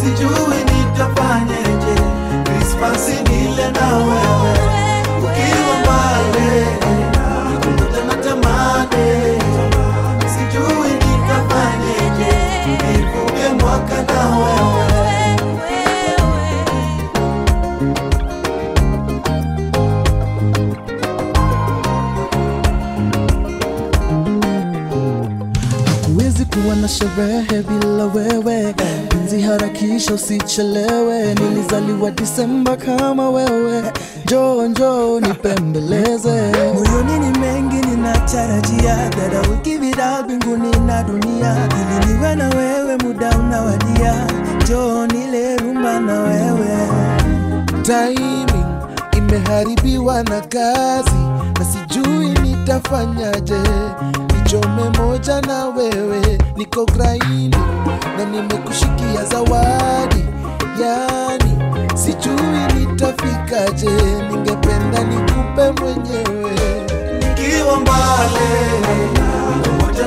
sijui nitafanyeje Krismasi nile nawe. Sherehe bila wewe. Penzi harakisha usichelewe nilizaliwa disemba kama wewe. Njoo njoo nipembeleze. Moyoni ni mengi ninatarajia. Dada ukivida mbinguni na dunia. Ili niwe na wewe muda unawadia. Njoo nile rumba na wewe. Timing imeharibiwa na kazi. Na sijui nitafanyaje nichome moja na wewe niko grindi na nimekushikia zawadi. Yani sijui nitafikaje ningependa nikupe mwenyewe. Nikiwa mbale moja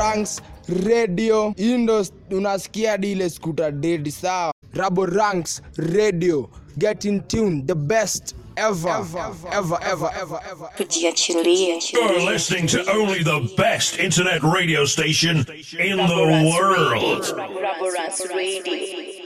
Ranks Radio. Indo, unasikia dile skuta dedi sawa? Rabo Ranks Radio. Get in tune the best ever. Ever ever ever ever ever You're listening to only the best internet radio station in the world. Rubber Radio.